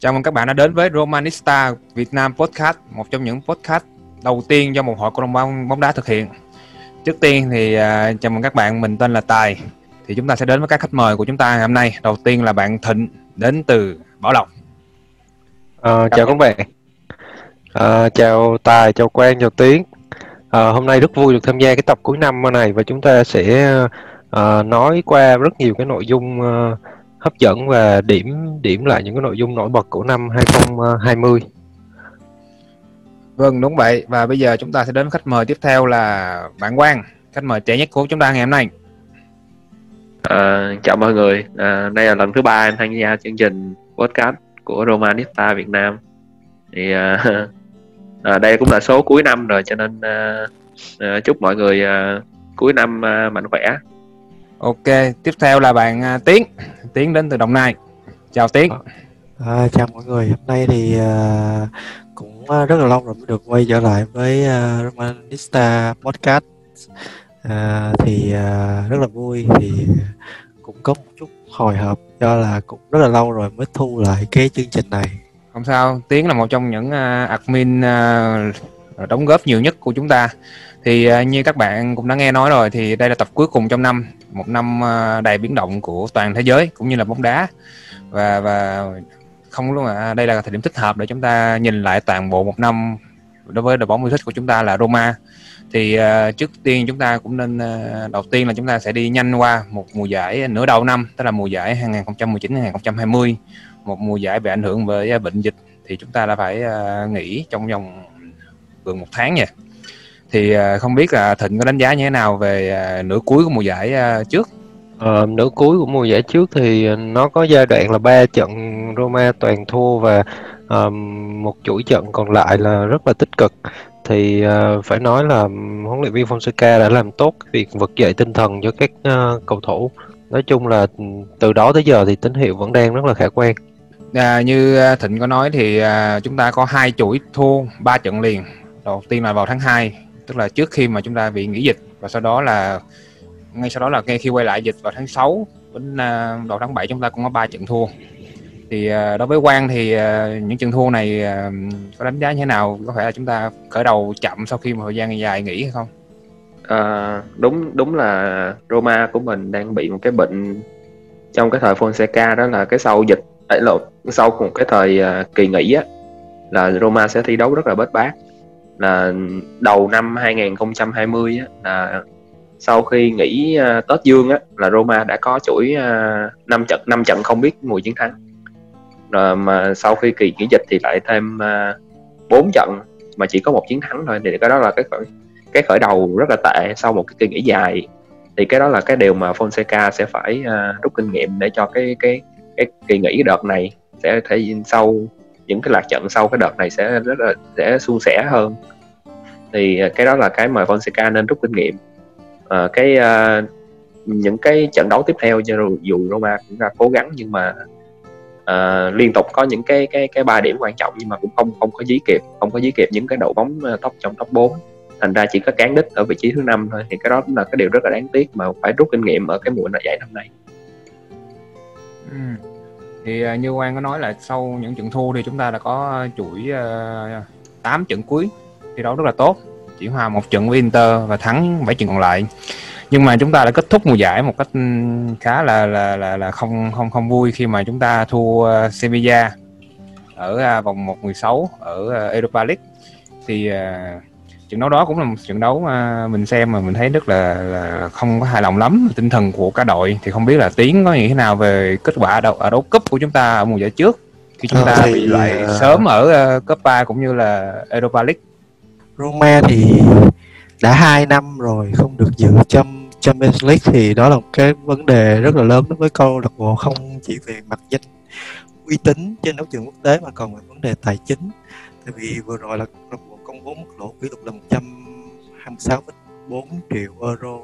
Chào mừng các bạn đã đến với Romanista Việt Nam Podcast, một trong những podcast đầu tiên do một hội cộng đồng bóng đá thực hiện. Trước tiên thì uh, chào mừng các bạn, mình tên là Tài. Thì chúng ta sẽ đến với các khách mời của chúng ta ngày hôm nay. Đầu tiên là bạn Thịnh đến từ Bảo Lộc. À, chào các bạn. À, chào Tài, chào Quang, chào Tiến. À, hôm nay rất vui được tham gia cái tập cuối năm này và chúng ta sẽ uh, nói qua rất nhiều cái nội dung uh, hấp dẫn và điểm điểm lại những cái nội dung nổi bật của năm 2020. Vâng đúng vậy và bây giờ chúng ta sẽ đến khách mời tiếp theo là bạn Quang, khách mời trẻ nhất của chúng ta ngày hôm nay. À, chào mọi người, à, đây là lần thứ ba em tham gia chương trình podcast của Romanista Việt Nam. Thì à, à, đây cũng là số cuối năm rồi cho nên à, à, chúc mọi người à, cuối năm à, mạnh khỏe. Ok, tiếp theo là bạn à, Tiến, Tiến đến từ Đồng Nai. Chào Tiến. À, chào mọi người, hôm nay thì uh, cũng rất là lâu rồi mới được quay trở lại với uh, Romanista Podcast. Uh, thì uh, rất là vui thì cũng có một chút hồi hộp do là cũng rất là lâu rồi mới thu lại cái chương trình này. Không sao, Tiến là một trong những uh, admin uh, Ờ, đóng góp nhiều nhất của chúng ta. Thì ờ, như các bạn cũng đã nghe nói rồi thì đây là tập cuối cùng trong năm một năm ờ, đầy biến động của toàn thế giới cũng như là bóng đá. Và và không luôn à đây là thời điểm thích hợp để chúng ta nhìn lại toàn bộ một năm đối với đội bóng yêu thích của chúng ta là Roma. Thì uh, trước tiên chúng ta cũng nên uh, đầu tiên là chúng ta sẽ đi nhanh qua một mùa giải nửa đầu năm tức là mùa giải 2019 2020 một mùa giải bị ảnh hưởng bởi à, bệnh dịch. Thì chúng ta đã phải uh, nghỉ trong vòng gần một tháng nha. Thì à, không biết là thịnh có đánh giá như thế nào về à, nửa cuối của mùa giải à, trước? Ờ, nửa cuối của mùa giải trước thì nó có giai đoạn là ba trận Roma toàn thua và um, một chuỗi trận còn lại là rất là tích cực. Thì uh, phải nói là huấn luyện viên Fonseca đã làm tốt việc vực dậy tinh thần cho các uh, cầu thủ. Nói chung là từ đó tới giờ thì tín hiệu vẫn đang rất là khả quan. À, như Thịnh có nói thì uh, chúng ta có hai chuỗi thua ba trận liền đầu tiên là vào tháng 2 tức là trước khi mà chúng ta bị nghỉ dịch. Và sau đó là ngay sau đó là ngay khi quay lại dịch vào tháng 6 đến à, đầu tháng 7 chúng ta cũng có ba trận thua. Thì à, đối với Quang thì à, những trận thua này có đánh giá như thế nào? Có phải là chúng ta khởi đầu chậm sau khi một thời gian dài nghỉ hay không? À, đúng đúng là Roma của mình đang bị một cái bệnh trong cái thời Fonseca đó là cái sau dịch ấy lộn sau một cái thời kỳ nghỉ á là Roma sẽ thi đấu rất là bết bát là đầu năm 2020 á, là sau khi nghỉ uh, Tết Dương á, là Roma đã có chuỗi à, uh, 5 trận 5 trận không biết mùi chiến thắng. Rồi mà sau khi kỳ nghỉ dịch thì lại thêm à, uh, 4 trận mà chỉ có một chiến thắng thôi. Thì cái đó là cái khởi, cái khởi đầu rất là tệ sau một cái kỳ nghỉ dài. Thì cái đó là cái điều mà Fonseca sẽ phải uh, rút kinh nghiệm để cho cái cái cái kỳ nghỉ đợt này sẽ thể sau những cái lạc trận sau cái đợt này sẽ rất là sẽ suôn sẻ hơn. Thì à, cái đó là cái mà Fonseca nên rút kinh nghiệm. À, cái à, những cái trận đấu tiếp theo cho dù Roma cũng đã cố gắng nhưng mà à, liên tục có những cái cái cái ba điểm quan trọng nhưng mà cũng không không có dí kịp không có dí kịp những cái đội bóng à, top trong top 4 thành ra chỉ có cán đích ở vị trí thứ năm thôi thì cái đó cũng là cái điều rất là đáng tiếc mà phải rút kinh nghiệm ở cái mùa giải năm nay. Ừ thì à, như Quang có nói là sau những trận thua thì chúng ta đã có à, chuỗi à, uh, 8 trận cuối. Thi đấu rất là tốt. Chỉ hòa một trận với Inter và thắng 7 trận còn lại. Nhưng mà chúng ta đã kết thúc mùa giải một cách khá là là là, là không không không vui khi mà chúng ta thua uh, Sevilla ở uh, vòng 1/16 ở uh, Europa League. Thì uh, trận đấu đó cũng là một trận đấu mà mình xem mà mình thấy rất là, là không có hài lòng lắm. Tinh thần của cả đội thì không biết là tiến có như thế nào về kết quả đấu ở đấu cúp của chúng ta ở mùa giải trước khi chúng ta à, bị lại uh... sớm ở uh, cấp 3 cũng như là Europa League. Roma thì đã hai năm rồi không được dự Champions League thì đó là một cái vấn đề rất là lớn đối với câu lạc bộ không chỉ về mặt danh uy tín trên đấu trường quốc tế mà còn về vấn đề tài chính. Tại vì vừa rồi là công bố mức lỗ kỷ lục là 126,4 triệu euro.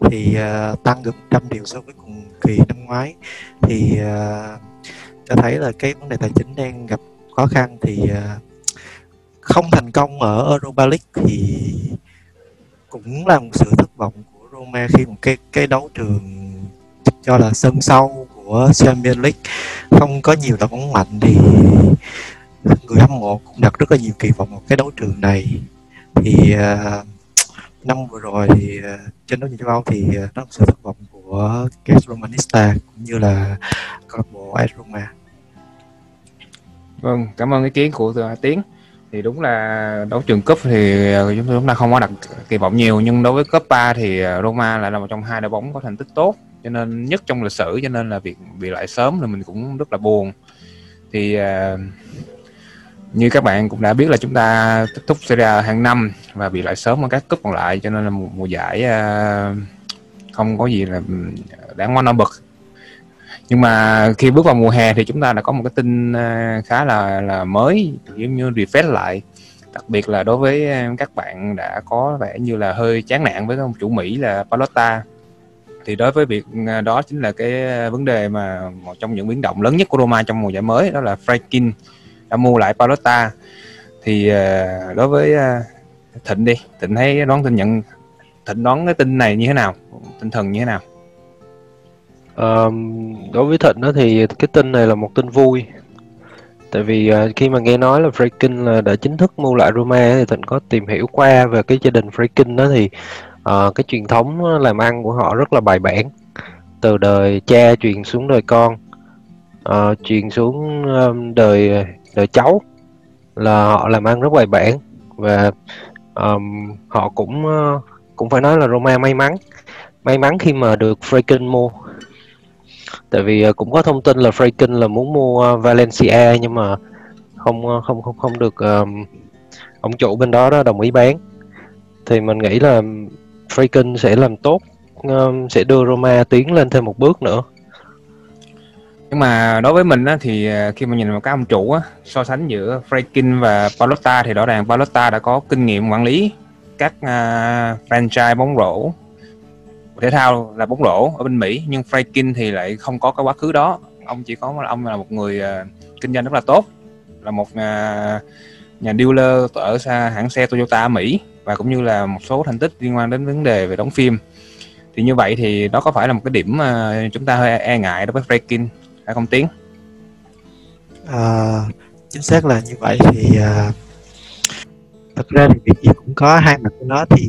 Thì uh, tăng được 100 triệu so với cùng kỳ năm ngoái. Thì uh, cho thấy là cái vấn đề tài chính đang gặp khó khăn thì uh, không thành công ở Europa League thì cũng là một sự thất vọng của Roma khi một cái cái đấu trường cho là sân sau của Champions League không có nhiều đội bóng mạnh thì người hâm mộ cũng đặt rất là nhiều kỳ vọng vào cái đấu trường này thì uh, năm vừa rồi thì uh, trên đấu trường châu Âu thì uh, nó sự thất vọng của các Romanista cũng như là câu lạc bộ AS Roma. Vâng, cảm ơn ý kiến của Tiến. Thì đúng là đấu trường cúp thì chúng chúng ta không có đặt kỳ vọng nhiều nhưng đối với cúp 3 thì Roma lại là một trong hai đội bóng có thành tích tốt cho nên nhất trong lịch sử cho nên là việc bị loại sớm thì mình cũng rất là buồn. Thì uh, như các bạn cũng đã biết là chúng ta kết thúc Serie A hàng năm và bị lại sớm ở các cúp còn lại, cho nên là một mùa giải à, không có gì là đáng ngoan nổi bật nhưng mà khi bước vào mùa hè thì chúng ta đã có một cái tin à, khá là là mới, giống như refresh lại. Đặc biệt là đối với à, các bạn đã có vẻ như là hơi chán nản với ông chủ Mỹ là Palotta. Thì đối với việc đó chính là cái vấn đề mà một trong những biến động lớn nhất của Roma trong mùa giải mới, đó là Frankin đã mua lại Palota. Thì uh, đối với uh, Thịnh đi Thịnh thấy đoán tin nhận Thịnh đoán cái tin này như thế nào? Tinh thần như thế nào? Um, đối với Thịnh đó thì cái tin này là một tin vui. Tại vì uh, khi mà nghe nói là Freaking là đã chính thức mua lại Roma thì Thịnh có tìm hiểu qua về cái gia đình Freaking đó thì uh, cái truyền thống làm ăn của họ rất là bài bản. Từ đời cha truyền xuống đời con uh, truyền xuống um, đời đời cháu là họ làm ăn rất bài bản và um, họ cũng uh, cũng phải nói là Roma may mắn may mắn khi mà được Freakin mua. Tại vì uh, cũng có thông tin là Freakin là muốn mua uh, Valencia nhưng mà không uh, không không không được um, ông chủ bên đó đó đồng ý bán. Thì mình nghĩ là Freakin sẽ làm tốt um, sẽ đưa Roma tiến lên thêm một bước nữa nhưng mà đối với mình á, thì à, khi mà nhìn vào các ông chủ á, so sánh giữa Freaking và Palotta thì rõ ràng Palotta đã có kinh nghiệm quản lý các uh, franchise bóng rổ thể thao là bóng rổ ở bên Mỹ nhưng Freaking thì lại không có cái quá khứ đó. Ông chỉ có ông là một người uh, kinh doanh rất là tốt là một uh, nhà dealer ở xa hãng xe Toyota ở Mỹ và cũng như là một số thành tích liên quan đến vấn đề về đóng phim. Thì như vậy thì đó có phải là một cái điểm mà chúng ta hơi e ngại đối với Freaking phải không Tiến? À, chính xác là như vậy thì à, thật ra thì việc gì cũng có hai mặt của nó thì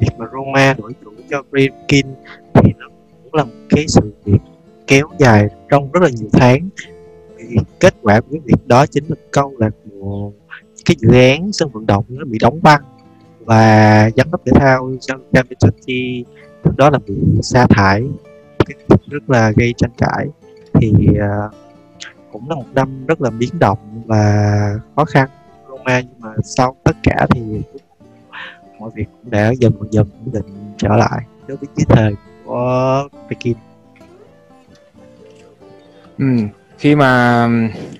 việc mà Roma đổi chủ cho Greenkin thì nó cũng là một cái sự việc kéo dài trong rất là nhiều tháng. Thì kết quả của việc đó chính là câu là cái dự án sân vận động nó bị đóng băng và giám đốc thể thao Gianni đó là bị sa thải. Rất là gây tranh cãi thì uh, cũng là một năm rất là biến động và khó khăn Roma nhưng mà sau tất cả thì mọi việc cũng đã dần dần ổn định trở lại đối với cái thời của Pekin. Ừ, khi mà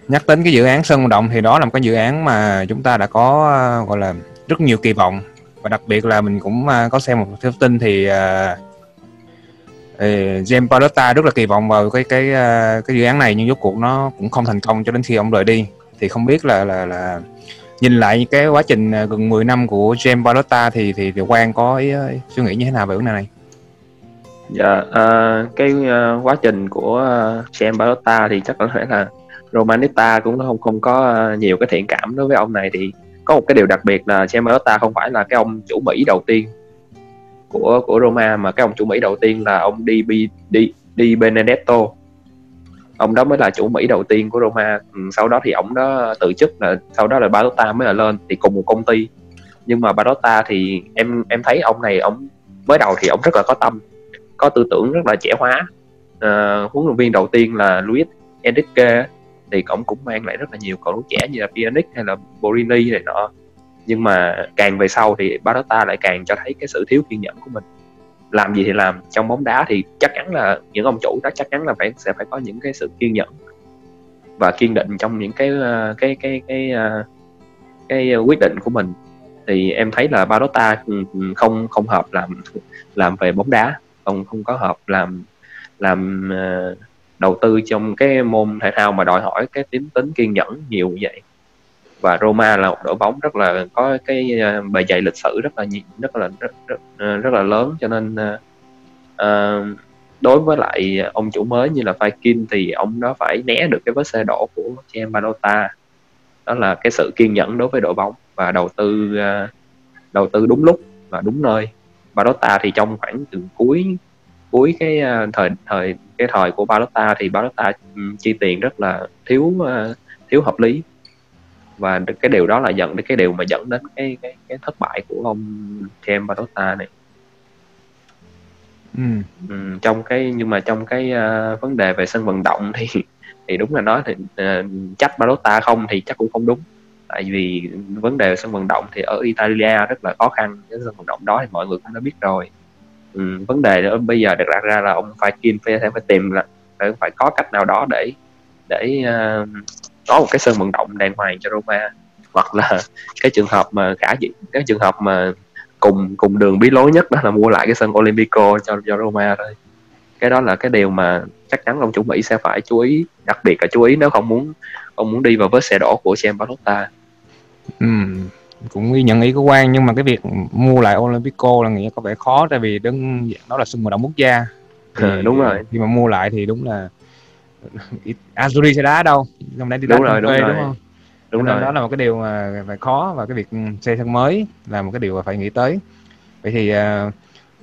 nhắc đến cái dự án sân vận động thì đó là một cái dự án mà chúng ta đã có gọi là rất nhiều kỳ vọng và đặc biệt là mình cũng à, có xem một thông tin thì uh, James Pallotta rất là kỳ vọng vào cái cái ờ, cái dự án này nhưng rốt cuộc nó cũng không thành công cho đến khi ông rời đi. Thì không biết là là là nhìn lại cái quá trình ờ, gần 10 năm của James Pallotta thì thì thì Quang có ý, ý, suy nghĩ như thế nào về vấn đề này? Dạ, uh, cái uh, quá trình của uh, James Pallotta thì chắc có thể là Romanista cũng không không có uh, nhiều cái thiện cảm đối với ông này. Thì có một cái điều đặc biệt là James Pallotta không phải là cái ông chủ Mỹ đầu tiên của của Roma mà cái ông chủ Mỹ đầu tiên là ông Di Di Di Benedetto. Ông đó mới là chủ Mỹ đầu tiên của Roma. Ừ, sau đó thì ông đó từ chức là sau đó là Barotta mới là lên thì cùng một công ty. Nhưng mà Barotta thì em em thấy ông này ông mới đầu thì ông rất là có tâm có tư tưởng rất là trẻ hóa. À, huấn luyện viên đầu tiên là Luis Enrique thì ông cũng mang lại rất là nhiều cầu thủ trẻ như là Pjanic hay là Borini này nọ nhưng mà càng về sau thì Barota lại càng cho thấy cái sự thiếu kiên nhẫn của mình. Làm gì thì làm trong bóng đá thì chắc chắn là những ông chủ đó chắc chắn là phải sẽ phải có những cái sự kiên nhẫn và kiên định trong những cái ờ, cái cái cái cái, cái quyết định của mình. Thì em thấy là Barota ừ, ừ, không không hợp làm làm về bóng đá không không có hợp làm làm ờ, đầu tư trong cái môn thể thao mà đòi hỏi cái tính tính kiên nhẫn nhiều như vậy và Roma là một đội bóng rất là có cái ờ, bề dày lịch sử rất là rất là rất, rất, ờ, rất là lớn. Cho nên uh, đối với lại ông chủ mới như là Viking thì ông đó phải né được cái vết xe đổ của Gian Balota đó là cái sự kiên nhẫn đối với đội bóng và đầu tư uh, đầu tư đúng lúc và đúng nơi. Balota thì trong khoảng từ cuối cuối cái uh, thời thời cái thời của Balota thì Balota chi tiền rất là thiếu uh, thiếu hợp lý và cái điều đó là dẫn đến cái điều mà dẫn đến cái cái, cái thất bại của ông Jem Balota này. Ừ. Ừ, trong cái nhưng mà trong cái uh, vấn đề về sân vận động thì thì đúng là nói thì uh, chắc Balota không thì chắc cũng không đúng. Tại vì vấn đề sân vận động thì ở Italia rất là khó khăn cái sân vận động đó thì mọi người cũng đã biết rồi. Ừ, vấn đề đó bây giờ được đặt ra là ông phải kim phải phải tìm là phải, phải có cách nào đó để để uh, có một cái sân vận động đàng hoàng cho Roma hoặc là cái trường hợp mà khả dĩ cái trường hợp mà cùng cùng đường bí lối nhất đó là mua lại cái sân Olympico cho cho Roma thôi. Cái đó là cái điều mà chắc chắn ông chủ Mỹ sẽ phải chú ý đặc biệt là chú ý nếu không muốn ông muốn đi vào vết xe đổ của Jem Barotta ừ, cũng ghi nhận ý của quan nhưng mà cái việc mua lại Olympico là nghĩ có vẻ khó tại vì đơn giản đó là sân vận động quốc gia. Thì ừ, đúng rồi. khi mà mua lại thì đúng là Azuri sẽ đá đâu? Không lẽ đi đá đúng rồi, đúng, rồi. đúng không? Đúng rồi. đó là một cái điều mà phải khó và cái việc xây sân mới là một cái điều mà phải nghĩ tới. Vậy thì uh,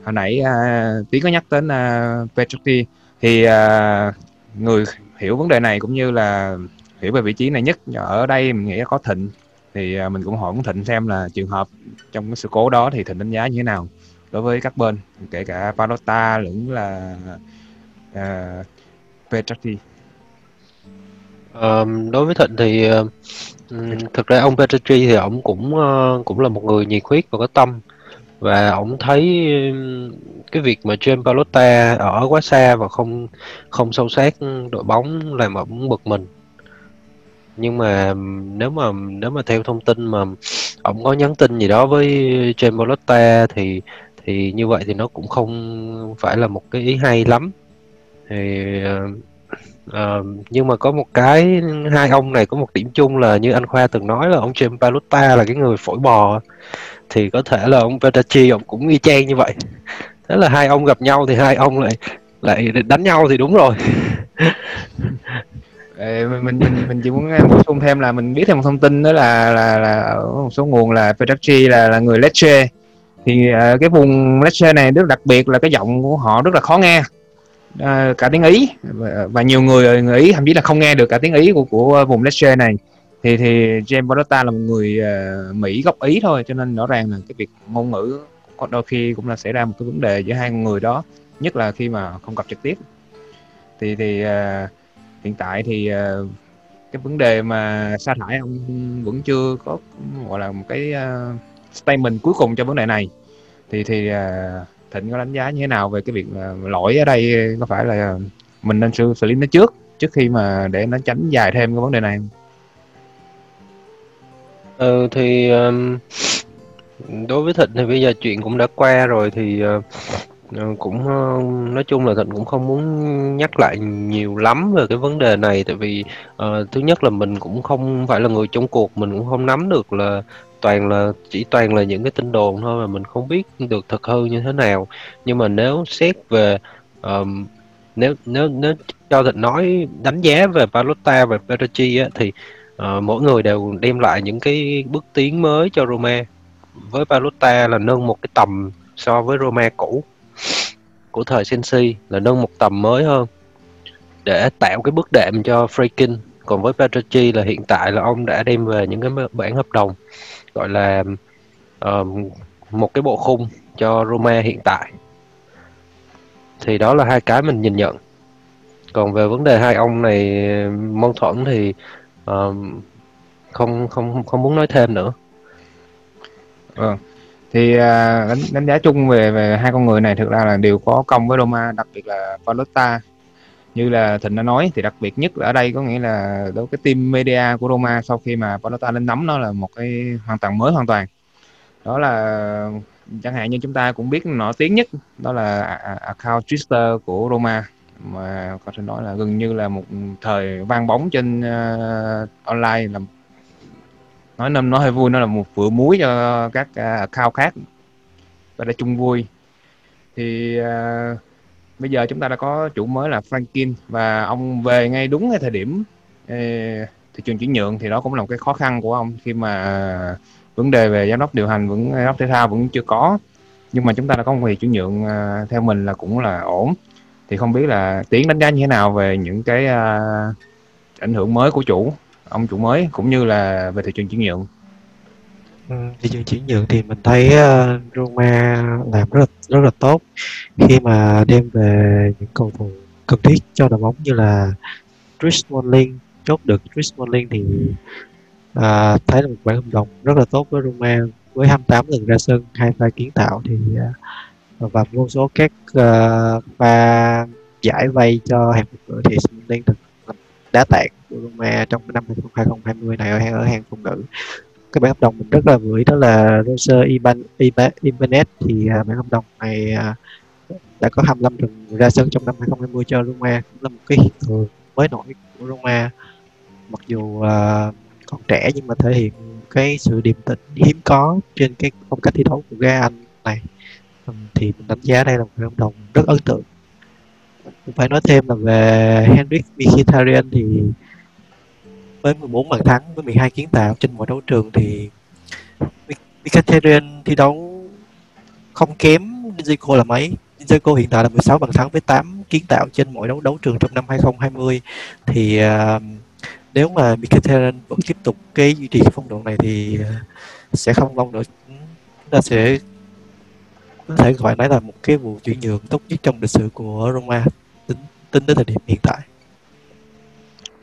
hồi nãy uh, tiến có nhắc đến uh, Petrucci. Thì uh, người hiểu vấn đề này cũng như là hiểu về vị trí này nhất ở đây mình nghĩ có thịnh. Thì uh, mình cũng hỏi thịnh xem là trường hợp trong cái sự cố đó thì thịnh đánh giá như thế nào đối với các bên kể cả Palota lẫn là uh, Petrucci Um, đối với Thịnh thì thực ra ông Petri thì ông cũng uh, cũng là một người nhiệt huyết và có tâm. Và ông thấy cái việc mà James Pallotta ở quá xa và không không sâu sát đội bóng làm ông bực mình. Nhưng mà nếu mà nếu mà theo thông tin mà ông có nhắn tin gì đó với James Pallotta thì thì như vậy thì nó cũng không phải là một cái ý hay lắm. Thì uh, Uh, nhưng mà có một cái hai ông này có một điểm chung là như anh Khoa từng nói là ông James Palutta là cái người phổi bò. Thì có thể là ông Petacci ông cũng y chang như vậy. Thế là hai ông gặp nhau thì hai ông lại lại đánh nhau thì đúng rồi. Ê, mình mình mình chỉ muốn bổ sung thêm là mình biết thêm một thông tin đó là là là ở một số nguồn là Petacci là là người Lecce. Thì uh, cái vùng Lecce này rất đặc biệt là cái giọng của họ rất là khó nghe uh, cả tiếng ý. Và, và nhiều người người ý thậm chí là không nghe được cả tiếng ý của của vùng Lecce này. Thì thì James Barotta là một người uh, Mỹ gốc ý thôi cho nên rõ ràng là cái việc ngôn ngữ có đôi khi cũng là xảy ra một cái vấn đề giữa hai người đó nhất là khi mà không gặp trực tiếp. Thì thì uh, hiện tại thì uh, cái vấn đề mà sa thải ông vẫn chưa có gọi là một cái uh, statement cuối cùng cho vấn đề này. Thì thì uh, thịnh có đánh giá như thế nào về cái việc là lỗi ở đây? Có phải là mình nên xử, xử lý nó trước trước khi mà để nó tránh dài thêm cái vấn đề này Ừ, thì, um, đối với Thịnh thì bây giờ chuyện cũng đã qua rồi thì, uh, cũng, ờ, nói chung là Thịnh cũng không muốn nhắc lại nhiều lắm về cái vấn đề này, tại vì, uh, thứ nhất là mình cũng không phải là người trong cuộc, mình cũng không nắm được là toàn là chỉ toàn là những cái tin đồn thôi mà mình không biết được thực hư như thế nào. Nhưng mà nếu xét về, um, nếu nếu nếu cho Thịnh nói đánh giá về Pallotta và Paratici á, thì uh, mỗi người đều đem lại những cái bước tiến mới cho Roma. Với Pallotta là nâng một cái tầm so với Roma cũ của thời Sensi là nâng một tầm mới hơn để tạo cái bước đệm cho Freakin. Còn với Petrucci là hiện tại là ông đã đem về những cái bản hợp đồng gọi là uh, một cái bộ khung cho Roma hiện tại. Thì đó là hai cái mình nhìn nhận. Còn về vấn đề hai ông này mâu thuẫn thì uh, không không không muốn nói thêm nữa. Ừ. thì uh, đánh, đánh giá chung về về hai con người này thực ra là đều có công với Roma đặc biệt là Pallotta như là Thịnh đã nói thì đặc biệt nhất là ở đây có nghĩa là đối cái team media của Roma sau khi mà Palota lên nắm nó là một cái hoàn toàn mới hoàn toàn. Đó là chẳng hạn như chúng ta cũng biết nổi tiếng nhất đó là account Twitter của Roma mà có thể nói là gần như là một thời vang bóng trên uh, online là nói năm nói hơi vui nó là một vựa muối cho các ờ, uh, account khác và để chung vui. Thì uh, bây giờ chúng ta đã có chủ mới là Franklin và ông về ngay đúng cái thời điểm ờ, thị trường chuyển nhượng thì đó cũng là một cái khó khăn của ông khi mà vấn đề về giám đốc điều hành vẫn giám đốc thể thao vẫn chưa có. Nhưng mà chúng ta đã có một việc chuyển nhượng ờ, theo mình là cũng là ổn. Thì không biết là tiến đánh giá như thế nào về những cái uh, ảnh hưởng mới của chủ ông chủ mới cũng như là về thị trường chuyển nhượng? Ừ, thị trường chuyển nhượng thì mình thấy uh, Roma làm rất là, rất là tốt. Khi mà đem về những cầu thủ cần thiết cho đội bóng như là Chris Smalling chốt được Chris Smalling thì uh, thấy là một bản hợp đồng rất là tốt với Roma. Với 28 lần ra sân hai pha kiến tạo thì uh, và một số các uh, pha giải vay cho hàng phòng ngự thì Smalling thực đá tạng của Roma trong năm 2020 này ở hàng ở hàng phòng ngự cái bản hợp đồng mình rất là gửi đó là Roger Iban, Iban, Ibanez. Thì uh, bản hợp đồng này uh, đã có 25 lần ra sân trong năm 2020 cho Roma cũng là một cái hiện tượng mới nổi của Roma. Mặc dù uh, còn trẻ nhưng mà thể hiện cái sự điềm tĩnh hiếm có trên cái phong cách thi đấu của ga Anh này. Um, thì mình đánh giá đây là một cái hợp đồng rất ấn tượng. Phải nói thêm là về Henrik Mkhitaryan thì với 14 bàn thắng với 12 kiến tạo trên mọi đấu trường thì Mkhitaryan thi đấu không kém Zico là mấy? Zico hiện tại là 16 bàn thắng với 8 kiến tạo trên mọi đấu đấu trường trong năm 2020 thì uh, nếu mà Mkhitaryan vẫn tiếp tục cái duy trì cái phong độ này thì uh, sẽ không mong đợi chúng ta sẽ có thể gọi đấy là một cái vụ chuyển nhượng tốt nhất trong lịch sử của Roma tính tính đến thời điểm hiện tại.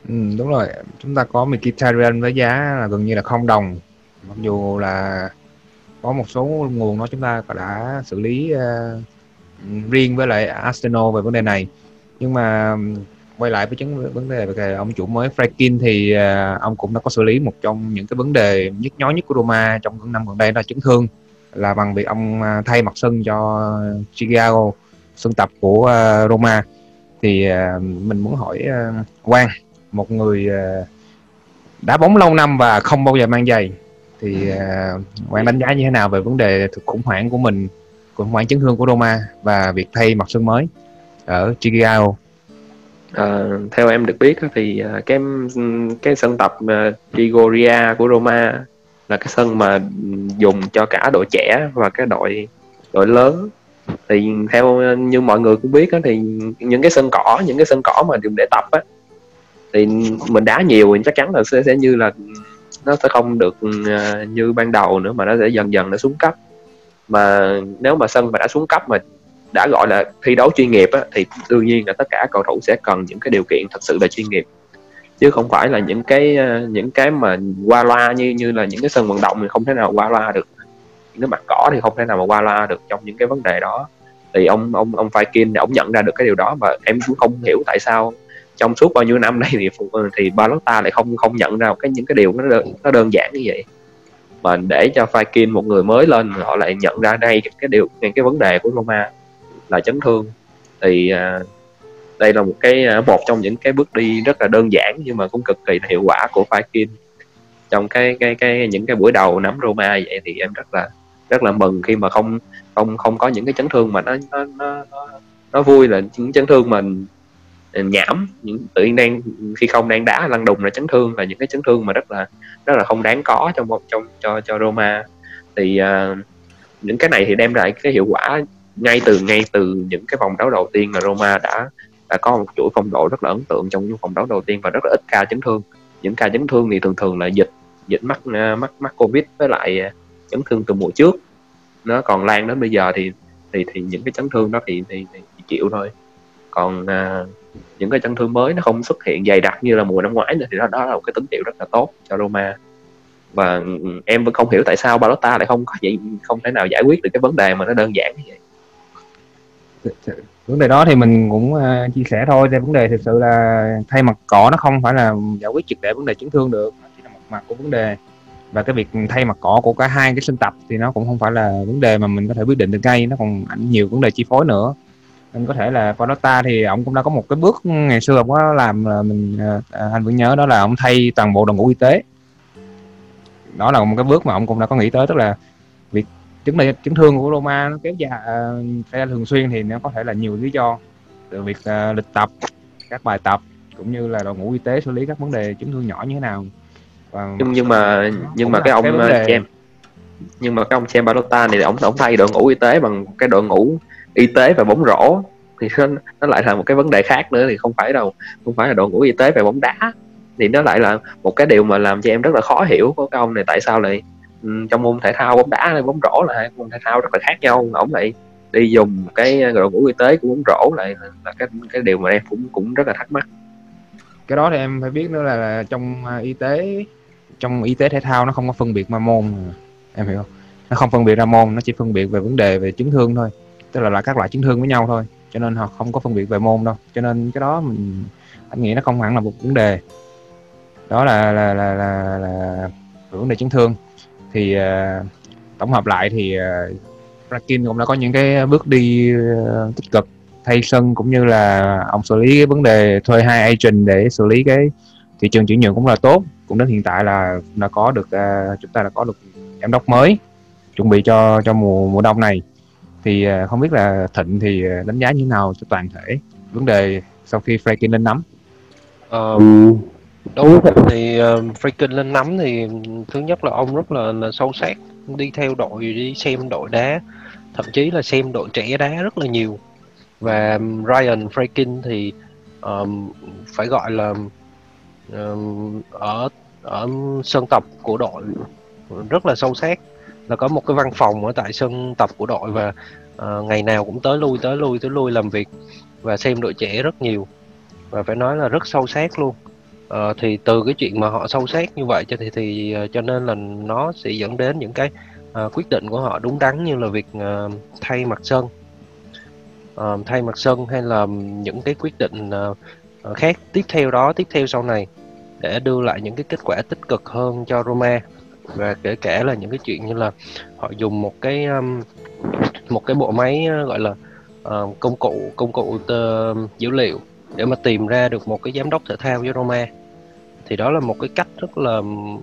Ừ, đúng rồi. Chúng ta có Mkhitaryan với giá là gần như là không đồng. Mặc dù là có một số nguồn đó chúng ta đã xử lý uh, riêng với lại Arsenal về vấn đề này. Nhưng mà quay lại với chứng vấn đề về ông chủ mới Frankin thì uh, ông cũng đã có xử lý một trong những cái vấn đề nhức nhối nhất của Roma trong những năm gần đây đó là chấn thương. Là bằng việc ông ờ, thay mặt sân cho Chicago sân tập của uh, Roma. Thì uh, mình muốn hỏi uh, Quang một người uh, đá bóng lâu năm và không bao giờ mang giày. Thì uh, Quang đánh giá như thế nào về vấn đề khủng hoảng của mình khủng hoảng chấn thương của Roma và việc thay mặt sân mới ở Chicago? À, theo em được biết thì cái cái sân tập Trigoria của Roma là cái sân mà dùng cho cả đội trẻ và cái đội đội lớn. Thì theo như mọi người cũng biết thì những cái sân cỏ những cái sân cỏ mà dùng để tập á thì mình đá nhiều thì chắc chắn là sẽ, sẽ như là nó sẽ không được ừ, như ban đầu nữa mà nó sẽ dần dần nó xuống cấp. Mà nếu mà sân mà đã xuống cấp mà đã gọi là thi đấu chuyên nghiệp á, thì đương nhiên là tất cả cầu thủ sẽ cần những cái điều kiện thật sự là chuyên nghiệp. Chứ không phải là những cái ờ, những cái mà qua loa như như là những cái sân vận động thì không thể nào qua loa được. Những cái mặt cỏ thì không thể nào mà qua loa được trong những cái vấn đề đó. Thì ông ông ông Faikin ông nhận ra được cái điều đó và em cũng không hiểu tại sao trong suốt bao nhiêu năm nay thì thì Balota lại không không nhận ra cái những cái điều nó đơn, nó đơn giản như vậy. Mà để cho Faikin một người mới lên họ lại nhận ra đây cái điều cái, cái vấn đề của Roma là chấn thương thì à, đây là một cái à, một trong những cái bước đi rất là đơn giản nhưng mà cũng cực kỳ hiệu quả của Faikin. Trong cái cái cái những cái buổi đầu nắm Roma vậy thì em rất là rất là mừng khi mà không không không có những cái chấn thương mà nó nó nó, nó vui là những chấn thương mình nhảm những tự nhiên đang khi không đang đá lăn đùng là chấn thương là những cái chấn thương mà rất là rất là không đáng có trong trong cho cho Roma. Thì uh, những cái này thì đem lại cái hiệu quả ngay từ ngay từ những cái vòng đấu đầu tiên mà Roma đã đã có một chuỗi phong độ rất là ấn tượng trong những vòng đấu đầu tiên và rất là ít ca chấn thương. Những ca chấn thương thì thường thường là dịch dịch mắc à, mắc mắc covid với lại à, chấn thương từ mùa trước. Nó còn lan đến bây giờ thì thì thì những cái chấn thương đó thì thì, thì, thì chịu thôi. Còn uh, những cái chấn thương mới nó không xuất hiện dày đặc như là mùa năm ngoái nữa thì đó, đó là một cái tín hiệu rất là tốt cho Roma. Và ừ, em vẫn không hiểu tại sao Balotta lại không có vậy không thể nào giải quyết được cái vấn đề mà nó đơn giản như vậy. Vấn đề đó thì mình cũng uh, chia sẻ thôi thì vấn đề thực sự là thay mặt cỏ nó không phải là giải quyết triệt để vấn đề chấn thương được nó chỉ là một mặt của vấn đề. Và cái việc thay mặt cỏ của cả hai cái sân tập thì nó cũng không phải là vấn đề mà mình có thể quyết định được ngay nó còn ảnh nhiều vấn đề chi phối nữa nên có thể là Panotta thì ông cũng đã có một cái bước ngày xưa ông có làm là mình à, anh vẫn nhớ đó là ông thay toàn bộ đội ngũ y tế đó là một cái bước mà ông cũng đã có nghĩ tới tức là việc chứng là chấn thương của Roma nó kéo dài uh, thường xuyên thì nó có thể là nhiều lý do từ việc uh, lịch tập các bài tập cũng như là đội ngũ y tế xử lý các vấn đề chấn thương nhỏ như thế nào và nhưng nhưng mà nhưng mà cái ông. Chem nhưng mà cái ông xem Balota này ông ông thay đội ngũ y tế bằng cái đội ngũ y tế và bóng rổ. Thì nó, nó lại là một cái vấn đề khác nữa thì không phải đâu không phải là đội ngũ y tế về bóng đá. Thì nó lại là một cái điều mà làm cho em rất là khó hiểu của cái ông này tại sao lại ừ, trong môn thể thao bóng đá hay bóng rổ là hai môn thể thao rất là khác nhau. Ông lại đi dùng cái đội ngũ y tế của bóng rổ lại là cái cái điều mà em cũng cũng rất là thắc mắc. Cái đó thì em phải biết nữa là, là trong à, y tế trong y tế thể thao nó không có phân biệt ma môn em hiểu. Không nó không phân biệt ra môn nó chỉ phân biệt về vấn đề về chấn thương thôi. Tức là là các loại chấn thương với nhau thôi cho nên họ không có phân biệt về môn đâu. Cho nên cái đó mình anh nghĩ nó không hẳn là một vấn đề. Đó là là là là, là vấn đề chấn thương. Thì uh, tổng hợp lại thì uh, Rakin cũng đã có những cái bước đi uh, tích cực. Thay sân cũng như là ông xử lý cái vấn đề thuê hai agent để xử lý cái thị trường chuyển nhượng cũng là tốt. Cũng đến hiện tại là đã có được uh, chúng ta đã có được giám đốc mới chuẩn bị cho cho mùa mùa đông này. Thì uh, không biết là thịnh thì đánh giá như thế nào cho toàn thể? Vấn đề sau khi Franklin lên nắm. Um, đối với thịnh thì uh, Franklin lên nắm thì thứ nhất là ông rất là, là sâu sát đi theo đội đi xem đội đá thậm chí là xem đội trẻ đá rất là nhiều. Và Ryan Franklin thì um, phải gọi là um, ở ở sân tập của đội rất là sâu sát là có một cái văn phòng ở tại sân tập của đội và uh, ngày nào cũng tới lui tới lui tới lui làm việc và xem đội trẻ rất nhiều. Và phải nói là rất sâu sát luôn. Uh, thì từ cái chuyện mà họ sâu sát như vậy cho thì thì uh, cho nên là nó sẽ dẫn đến những cái uh, quyết định của họ đúng đắn như là việc uh, thay mặt sân. Uh, thay mặt sân hay là những cái quyết định uh, khác tiếp theo đó tiếp theo sau này để đưa lại những cái kết quả tích cực hơn cho Roma và kể cả là những cái chuyện như là họ dùng một cái um, một cái bộ máy uh, gọi là uh, công cụ công cụ tờ, um, dữ liệu để mà tìm ra được một cái giám đốc thể thao với Roma thì đó là một cái cách rất là um,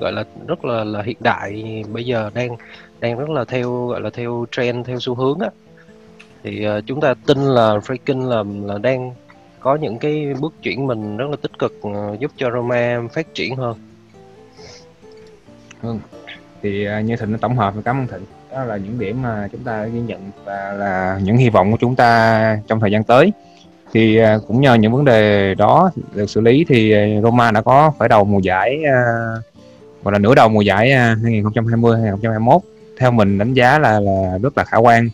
gọi là rất là là hiện đại bây giờ đang đang rất là theo gọi là theo trend theo xu hướng á thì uh, chúng ta tin là Freaking là là đang có những cái bước chuyển mình rất là tích cực uh, giúp cho Roma phát triển hơn hơn Thì à, như Thịnh tổng hợp và cảm ơn Thịnh. Đó là những điểm mà chúng ta ghi nhận và là những hy vọng của chúng ta trong thời gian tới. Thì à, cũng nhờ những vấn đề đó được xử lý thì à, Roma đã có khởi đầu mùa giải gọi là nửa đầu mùa giải 2020 2021 theo mình đánh giá là là rất là khả quan.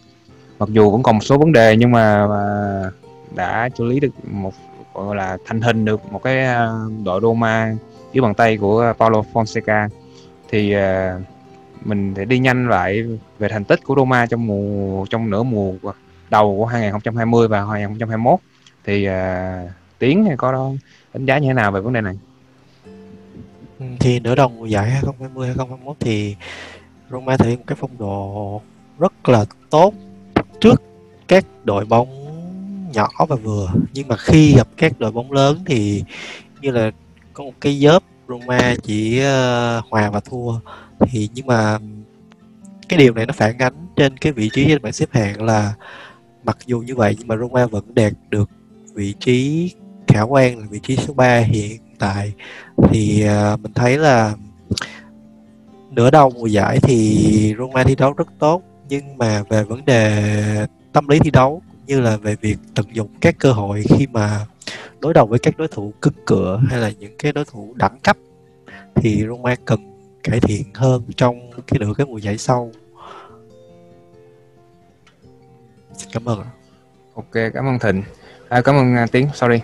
Mặc dù vẫn còn một số vấn đề nhưng mà, mà đã xử lý được một gọi là thành hình được một cái đội Roma dưới bàn tay của Paulo Fonseca thì uh, mình sẽ đi nhanh lại về thành tích của Roma trong mùa trong nửa mùa đầu của 2020 và 2021 thì uh, Tiến có đó đánh giá như thế nào về vấn đề này? Ừ, thì nửa đầu mùa giải 2020 2021 thì Roma thể hiện một cái phong độ rất là tốt trước các đội bóng nhỏ và vừa nhưng mà khi gặp các đội bóng lớn thì như là có một cái dớp Roma chỉ uh, hòa và thua. Thì nhưng mà cái điều này nó phản ánh trên cái vị trí trên bảng xếp hạng là mặc dù như vậy nhưng mà Roma vẫn đạt được vị trí khả quan là vị trí số 3 hiện tại. Thì uh, mình thấy là nửa đầu mùa giải thì Roma thi đấu rất tốt nhưng mà về vấn đề tâm lý thi đấu cũng như là về việc tận dụng các cơ hội khi mà đối đầu với các đối thủ cứng cửa hay là những cái đối thủ đẳng cấp thì Roma cần cải thiện hơn trong cái nửa cái mùa giải sau. Xin cảm ơn ok cảm ơn thịnh. À, cảm ơn uh, tiến sorry.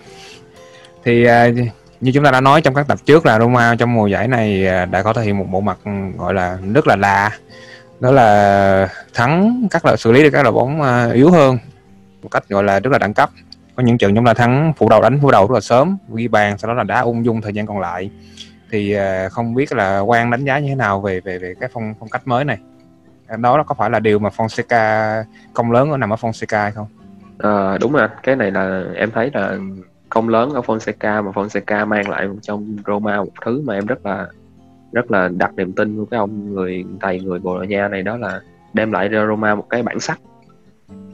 Thì uh, như chúng ta đã nói trong các tập trước là Roma trong mùa giải này à, đã có thể hiện một bộ mặt ừ, gọi là rất là lạ. Đó là thắng các đội xử lý được các đội bóng yếu hơn một cách gọi là rất là đẳng cấp có những trận chúng ta thắng phụ đầu đánh phụ đầu rất là sớm ghi bàn sau đó là đá ung dung thời gian còn lại. Thì à, không biết là quan đánh giá như thế nào về về về cái phong phong cách mới này? Đó có phải là điều mà Fonseca công lớn ở nằm ở Fonseca hay không? À, đúng rồi cái này là em thấy là công lớn ở Fonseca mà Fonseca mang lại trong Roma một thứ mà em rất là rất là đặt niềm tin của cái ông người thầy người Bồ Đào Nha này đó là đem lại cho Roma một cái bản sắc.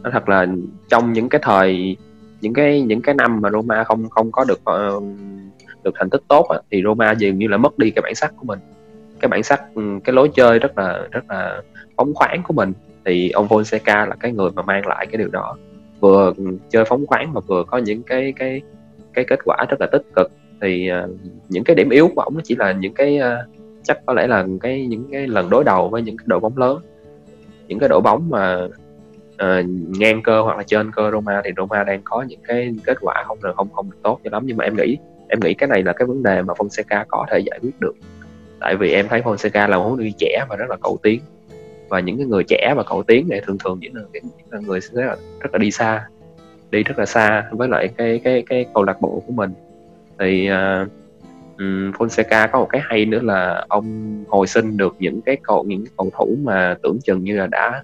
Nó thật là trong những cái thời những cái những cái năm mà Roma không không có được uh, được thành tích tốt á, thì Roma dường như là mất đi cái bản sắc của mình. Cái bản sắc ừ, cái lối chơi rất là rất là phóng khoáng của mình. Thì ông Fonseca là cái người mà mang lại cái điều đó. Vừa ừ, chơi phóng khoáng mà vừa có những cái cái cái kết quả rất là tích cực. Thì uh, những cái điểm yếu của ông chỉ là những cái uh, chắc có lẽ là cái những cái lần đối đầu với những cái đội bóng lớn. Những cái đội bóng mà uh, ngang cơ hoặc là trên cơ Roma thì Roma đang có những cái kết quả không được không không được tốt cho lắm. Nhưng mà em nghĩ em nghĩ cái này là cái vấn đề mà Fonseca có thể giải quyết được. Tại vì em thấy Fonseca là một huấn luyện trẻ và rất là cầu tiến. Và những cái người trẻ và cầu tiến này thường thường những là, những là người rất là, rất là đi xa đi rất là xa với lại cái cái cái câu lạc bộ của mình. Thì uh, um, Fonseca có một cái hay nữa là ông hồi sinh được những cái cầu những cầu thủ mà tưởng chừng như là đã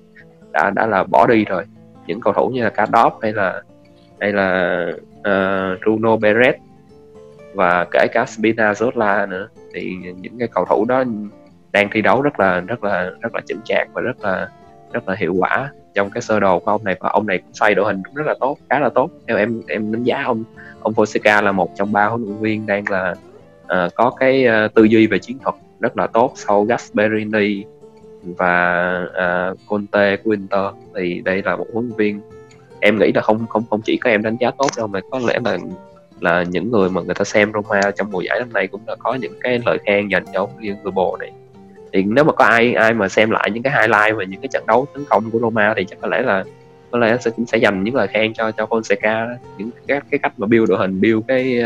đã đã là bỏ đi rồi. Những cầu thủ như là Cadop hay là hay là uh, Bruno Perez và kể cả Spinazzola nữa thì những cái cầu thủ đó đang thi đấu rất là rất là rất là chỉnh chạc và rất là rất là hiệu quả trong cái sơ đồ của ông này. Và ông này cũng xoay đội hình rất là tốt khá là tốt. Theo em em đánh giá ông ông Fonseca là một trong ba huấn luyện viên đang là uh, có cái uh, tư duy về chiến thuật rất là tốt sau Gasperini và uh, Conte của Inter thì đây là một huấn luyện viên. Em nghĩ là không không không chỉ có em đánh giá tốt đâu mà có lẽ là là những người mà người ta xem Roma trong mùa giải năm nay cũng đã có những cái lời khen dành cho huấn người bộ này. Thì nếu mà có ai ai mà xem lại những cái highlight và những cái trận đấu tấn công của Roma thì chắc có lẽ là có lẽ sẽ cũng sẽ dành những lời khen cho cho Fonseca những cái cái cách mà build đội hình build cái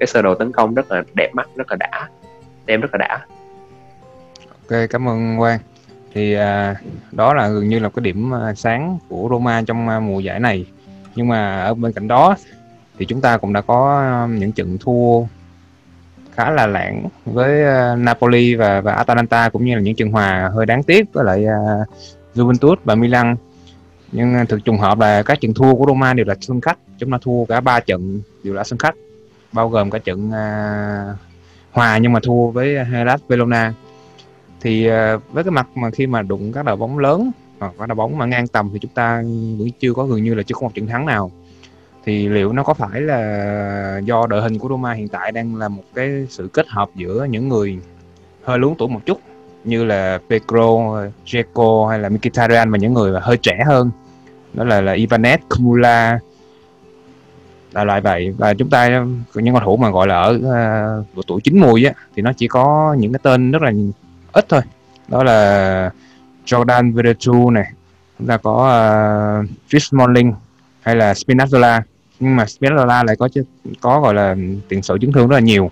cái sơ đồ tấn công rất là đẹp mắt rất là đã xem rất là đã. Ok cảm ơn Quang thì à, đó là gần như là cái điểm à, sáng của Roma trong à, mùa giải này. Nhưng mà ở bên cạnh đó thì chúng ta cũng đã có à, những trận thua khá là lãng với Napoli và và Atalanta cũng như là những trận hòa hơi đáng tiếc với lại uh, Juventus và Milan. Nhưng thực trùng hợp là các trận thua của Roma đều là sân khách chúng ta thua cả ba trận đều là sân khách bao gồm cả trận uh, hòa nhưng mà thua với Hellas Verona thì uh, với cái mặt mà khi mà đụng các đội bóng lớn hoặc các đội bóng mà ngang tầm thì chúng ta vẫn chưa có gần như là chưa có một trận thắng nào. Thì liệu nó có phải là do đội hình của Roma hiện tại đang là một cái sự kết hợp giữa những người hơi lớn tuổi một chút như là Pedro, Dzeko hay là Mkhitaryan và những người mà hơi trẻ hơn? Đó là là Ivanet, Kumula là loại vậy. Và chúng ta những cầu thủ mà gọi là ở uh, độ tuổi chín mùi á thì nó chỉ có những cái tên rất là ít thôi. Đó là Jordan Veretout này. Chúng ta có uh, Chris Smalling hay là Spinazzola. Nhưng mà Spinazzola lại có chứ có gọi là tiền sử chấn thương rất là nhiều.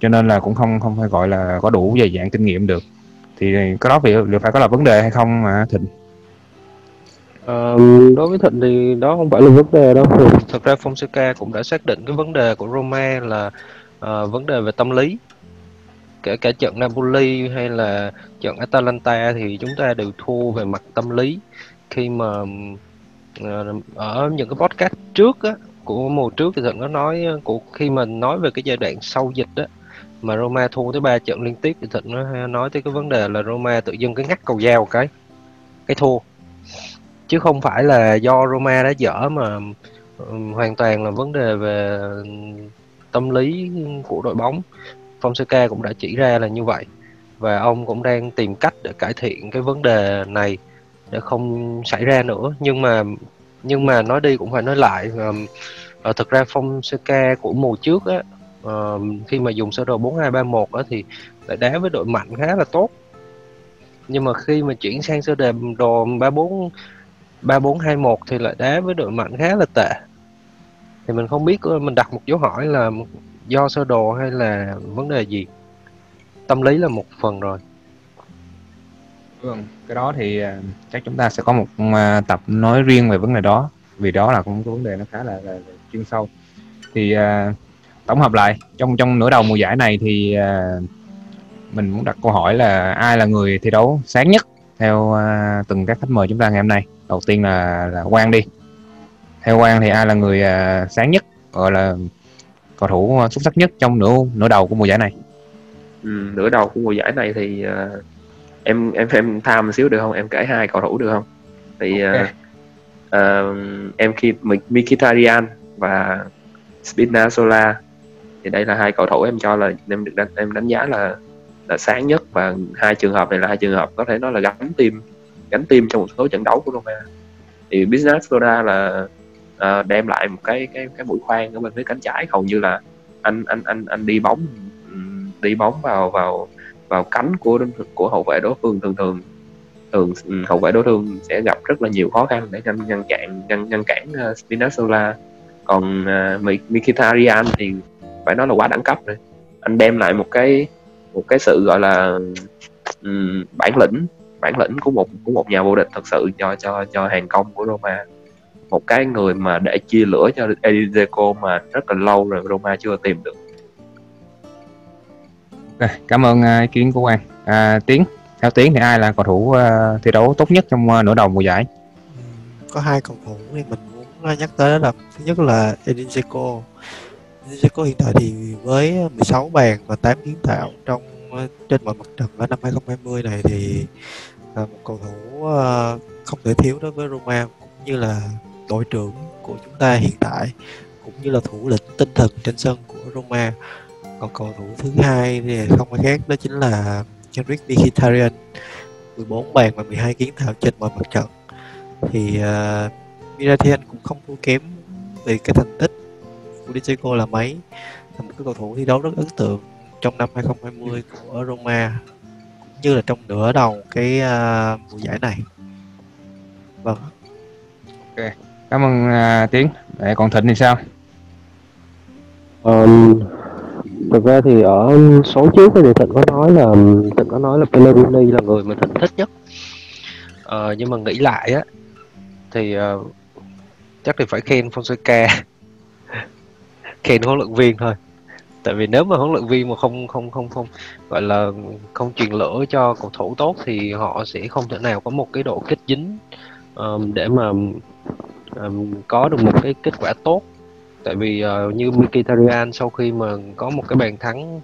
Cho nên là cũng không không phải gọi là có đủ về dạng kinh nghiệm được. Thì cái đó vì liệu phải có là vấn đề hay không mà thịnh? Ờ, đối với Thịnh thì đó không phải là vấn đề đâu. Thực ra Fonseca cũng đã xác định cái vấn đề của Roma là ờ, vấn đề về tâm lý. Kể cả trận Napoli hay là trận Atalanta thì chúng ta đều thua về mặt tâm lý. Khi mà ờ, ở những cái podcast trước á, của mùa trước thì Thịnh có nói ờ, của khi mà nói về cái giai đoạn sau dịch đó, mà Roma thua tới ba trận liên tiếp thì Thịnh nó nói tới cái vấn đề là Roma tự dưng cái ngắt cầu dao cái cái thua chứ không phải là do Roma đã dở mà um, hoàn toàn là vấn đề về tâm lý của đội bóng Fonseca cũng đã chỉ ra là như vậy. Và ông cũng đang tìm cách để cải thiện cái vấn đề này để không xảy ra nữa. Nhưng mà nhưng mà nói đi cũng phải nói lại um, uh, thực ra Fonseca của mùa trước á uh, khi mà dùng sơ đồ 4231 đó thì lại đá với đội mạnh khá là tốt. Nhưng mà khi mà chuyển sang sơ đồ 34 3421 thì lại đá với đội mạnh khá là tệ. Thì mình không biết mình đặt một dấu hỏi là do sơ đồ hay là vấn đề gì? Tâm lý là một phần rồi. Vâng, cái đó thì à, chắc chúng ta sẽ có một à, tập nói riêng về vấn đề đó vì đó là cũng cái vấn đề nó khá là, là, là chuyên sâu. Thì uh, tổng hợp lại trong trong nửa đầu mùa giải này thì uh, mình muốn đặt câu hỏi là ai là người thi đấu sáng nhất theo uh, từng các khách mời chúng ta ngày hôm nay? Đầu tiên là là Quang đi. Theo Quang thì ai là người uh, sáng nhất? Gọi là cầu thủ xuất sắc nhất trong nửa nửa đầu của mùa giải này. Ừ, nửa đầu của mùa giải này thì uh, em em em tham một xíu được không? Em kể hai cầu thủ được không? Thì okay. uh, uh, em khi Mkhitaryan và Spinazzola. Thì đây là hai cầu thủ em cho là em được đánh, em đánh giá là là sáng nhất và hai trường hợp này là hai trường hợp có thể nói là gắn tim gắn tim trong một số trận đấu của Roma. Thì Spinazzola là uh, đem lại một cái cái cái mũi khoan ở bên phía cánh trái. Hầu như là anh anh anh anh đi bóng đi bóng vào vào vào cánh của của hậu vệ đối phương. Thường thường thường hậu vệ đối phương sẽ gặp rất là nhiều khó khăn để ngăn ngăn chặn ngăn ngăn cản uh, Spinazzola. Còn uh, Mkhitaryan thì phải nói là quá đẳng cấp rồi. Anh đem lại một cái một cái sự gọi là um, bản lĩnh bản lĩnh của một của một nhà vô địch thật sự cho cho cho hàng công của Roma một cái người mà để chia lửa cho Edin Dzeko mà rất là lâu rồi Roma chưa tìm được. Okay, cảm ơn uh, ý kiến của Quang. À, Tiến theo Tiến thì ai là cầu thủ uh, thi đấu tốt nhất trong uh, nửa đầu mùa giải? Có hai cầu thủ thì mình muốn nhắc tới đó là thứ nhất là Edin Dzeko Edin Dzeko hiện tại thì với 16 bàn và 8 kiến tạo trong trên mọi mặt trận ở năm 2020 này thì là một cầu thủ không thể thiếu đối với Roma cũng như là đội trưởng của chúng ta hiện tại cũng như là thủ lĩnh tinh thần trên sân của Roma. Còn cầu thủ thứ hai thì không ai khác đó chính là Henrik Mkhitaryan. 14 bàn và 12 kiến tạo trên mọi mặt trận. Thì uh, Mkhitaryan cũng không thua kém về cái thành tích của Diego là mấy. Là một cái cầu thủ thi đấu rất ấn tượng trong năm 2020 của Roma cũng như là trong nửa đầu cái uh, mùa giải này. Vâng. Ok cảm ơn à, tiến. Để còn thịnh thì sao? Um, thực ra thì ở số trước thì thịnh có nói là thịnh có nói là Pellegrini là người mà thịnh thích nhất. Uh, nhưng mà nghĩ lại á thì uh, chắc thì phải khen Fonseca. Khen huấn luyện viên thôi. Tại vì nếu mà huấn luyện viên mà không không không không gọi là không truyền lửa cho cầu thủ tốt thì họ sẽ không thể nào có một cái độ kết dính um, để mà um, có được một cái kết quả tốt. Tại vì uh, như Mkhitaryan sau khi mà có một cái bàn thắng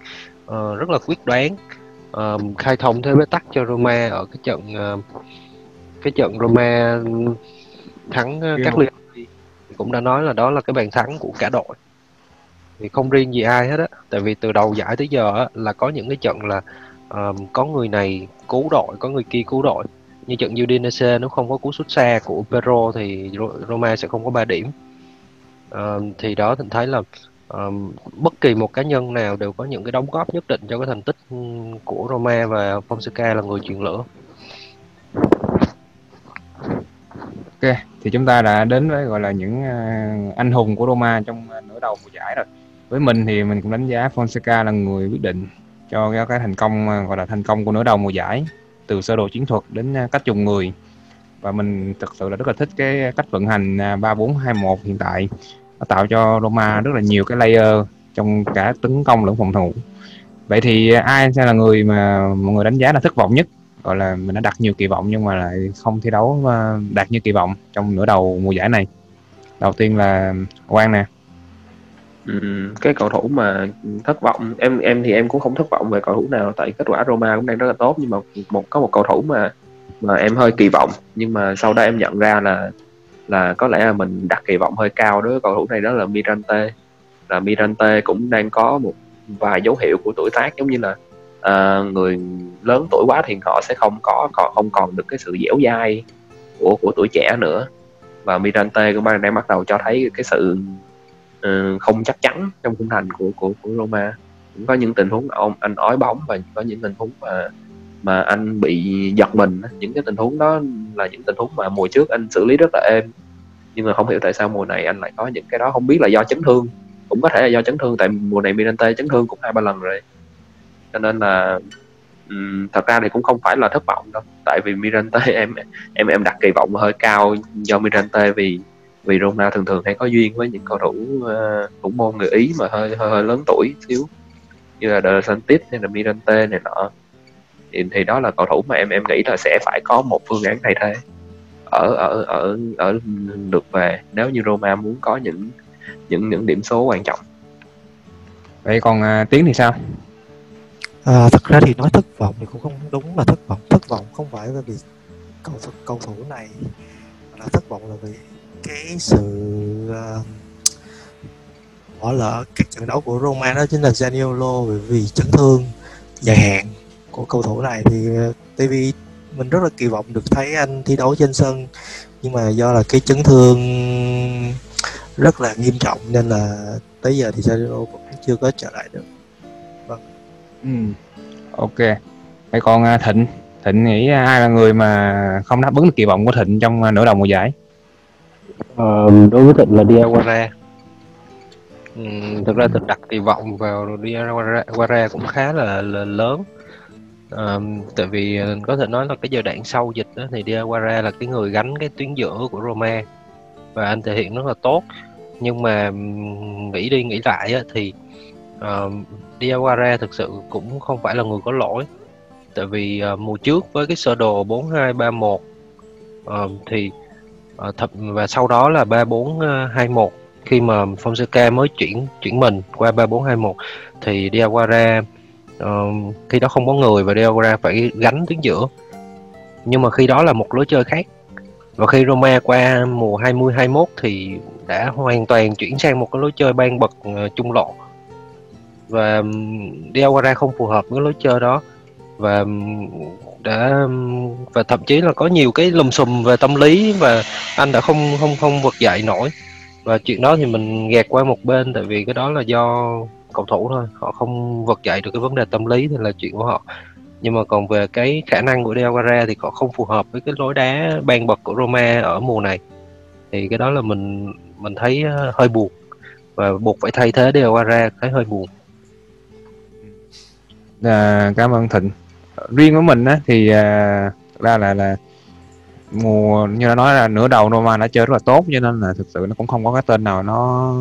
uh, rất là quyết đoán uh, khai thông thế bế tắc cho Roma ở cái trận uh, cái trận Roma thắng uh, các liên cũng đã nói là đó là cái bàn thắng của cả đội. Thì không riêng gì ai hết á. Tại vì từ đầu giải tới giờ á, là có những cái trận là um, có người này cứu đội có người kia cứu đội như trận Udinese nếu không có cú sút xa của Pero thì Roma sẽ không có 3 điểm. Uh, thì đó mình thấy là um, bất kỳ một cá nhân nào đều có những cái đóng góp nhất định cho cái thành tích của Roma và Fonseca là người truyền lửa. Ok, thì chúng ta đã đến với gọi là những uh, anh hùng của Roma trong uh, nửa đầu mùa giải rồi. Với mình thì mình cũng đánh giá Fonseca là người quyết định cho cái, thành công uh, gọi là thành công của nửa đầu mùa giải từ sơ đồ chiến thuật đến à, cách dùng người. Và mình thực sự là rất là thích cái cách vận hành à, 3421 hiện tại. Nó tạo cho Roma rất là nhiều cái layer trong cả tấn công lẫn phòng thủ. Vậy thì ai sẽ là người mà mọi người đánh giá là thất vọng nhất? Gọi là mình đã đặt nhiều kỳ vọng nhưng mà lại không thi đấu à, đạt như kỳ vọng trong nửa đầu mùa giải này. Đầu tiên là Quang nè ừ, cái cầu thủ mà thất vọng em em thì em cũng không thất vọng về cầu thủ nào tại kết quả Roma cũng đang rất là tốt nhưng mà một có một cầu thủ mà mà em hơi kỳ vọng nhưng mà sau đó em nhận ra là là có lẽ là mình đặt kỳ vọng hơi cao đối với cầu thủ này đó là Mirante. Là Mirante cũng đang có một vài dấu hiệu của tuổi tác giống như là uh, người lớn tuổi quá thì họ sẽ không có còn không còn được cái sự dẻo dai của của tuổi trẻ nữa. Và Mirante cũng đang bắt đầu cho thấy cái sự uh, không chắc chắn trong khung thành của của của Roma. Cũng có những tình huống ông anh ói bóng và có những tình huống mà mà anh bị giật mình những cái tình huống đó là những tình huống mà mùa trước anh xử lý rất là êm. Nhưng mà không hiểu tại sao mùa này anh lại có những cái đó. Không biết là do chấn thương. Cũng có thể là do chấn thương tại mùa này Mirante chấn thương cũng hai ba lần rồi. Cho nên là um, thật ra thì cũng không phải là thất vọng đâu. Tại vì Mirante em em em đặt kỳ vọng hơi cao do Mirante vì vì Roma thường thường hay có duyên với những cầu thủ uh, thủ môn người Ý mà hơi hơi, hơi lớn tuổi xíu. Như là De Santis hay là Mirante này nọ. Thì, thì đó là cầu thủ mà em em nghĩ là sẽ phải có một phương án thay thế. Ở ở ở ở lượt về nếu như Roma muốn có những những những điểm số quan trọng. Vậy còn uh, tiến thì sao? À, thật ra thì nói thất vọng thì cũng không đúng là thất vọng. Thất vọng không phải là vì cầu cầu thủ này là thất vọng là vì cái sự uh, bỏ lỡ các trận đấu của Roma đó chính là Zaniolo bởi vì chấn thương dài hạn của cầu thủ này. Thì ờ, TV mình rất là kỳ vọng được thấy anh thi đấu trên sân nhưng mà do là cái chấn thương rất là nghiêm trọng nên là tới giờ thì Zaniolo vẫn chưa có trở lại được. Vâng. Ừ. ok. Vậy còn ờ, Thịnh. Thịnh nghĩ ai là người mà không đáp ứng được kỳ vọng của Thịnh trong nửa đầu mùa giải? Ờ, đối với Thịnh là Diawara thực ra Thịnh đặt kỳ vọng vào Diawara cũng khá là, là lớn. Ờm, tại vì ờ, có thể nói là cái giai đoạn sau dịch đó, thì Diawara là cái người gánh cái tuyến giữa của Roma và anh thể hiện rất là tốt. Nhưng mà nghĩ đi nghĩ lại á, thì uh, Diawara thực sự cũng không phải là người có lỗi. Tại vì ờ, mùa trước với cái sơ đồ 4231 uh, thì ờ, thập và sau đó là 3421 ờ, khi mà Fonseca mới chuyển chuyển mình qua 3421 thì Diawara uh, khi đó không có người và Diawara phải gánh tuyến giữa. Nhưng mà khi đó là một lối chơi khác. Và khi Roma qua mùa 20 21 thì đã hoàn toàn chuyển sang một cái lối chơi ban bật ờ, trung lộ. Và Diawara không phù hợp với lối chơi đó và đã và thậm chí là có nhiều cái lùm xùm về tâm lý và anh đã không không không vực dậy nổi. Và chuyện đó thì mình gạt qua một bên tại vì cái đó là do cầu thủ thôi họ không vực dậy được cái vấn đề tâm lý thì là chuyện của họ. Nhưng mà còn về cái khả năng của Diawara thì họ không phù hợp với cái lối đá ban bật của Roma ở mùa này. Thì cái đó là mình mình thấy ờ, hơi buồn. Và buộc phải thay thế Diawara thấy hơi buồn. À, cảm ơn Thịnh riêng với mình á thì à, thực ra là là mùa như đã nói là nửa đầu Roma đã chơi rất là tốt cho nên là thực sự nó cũng không có cái tên nào nó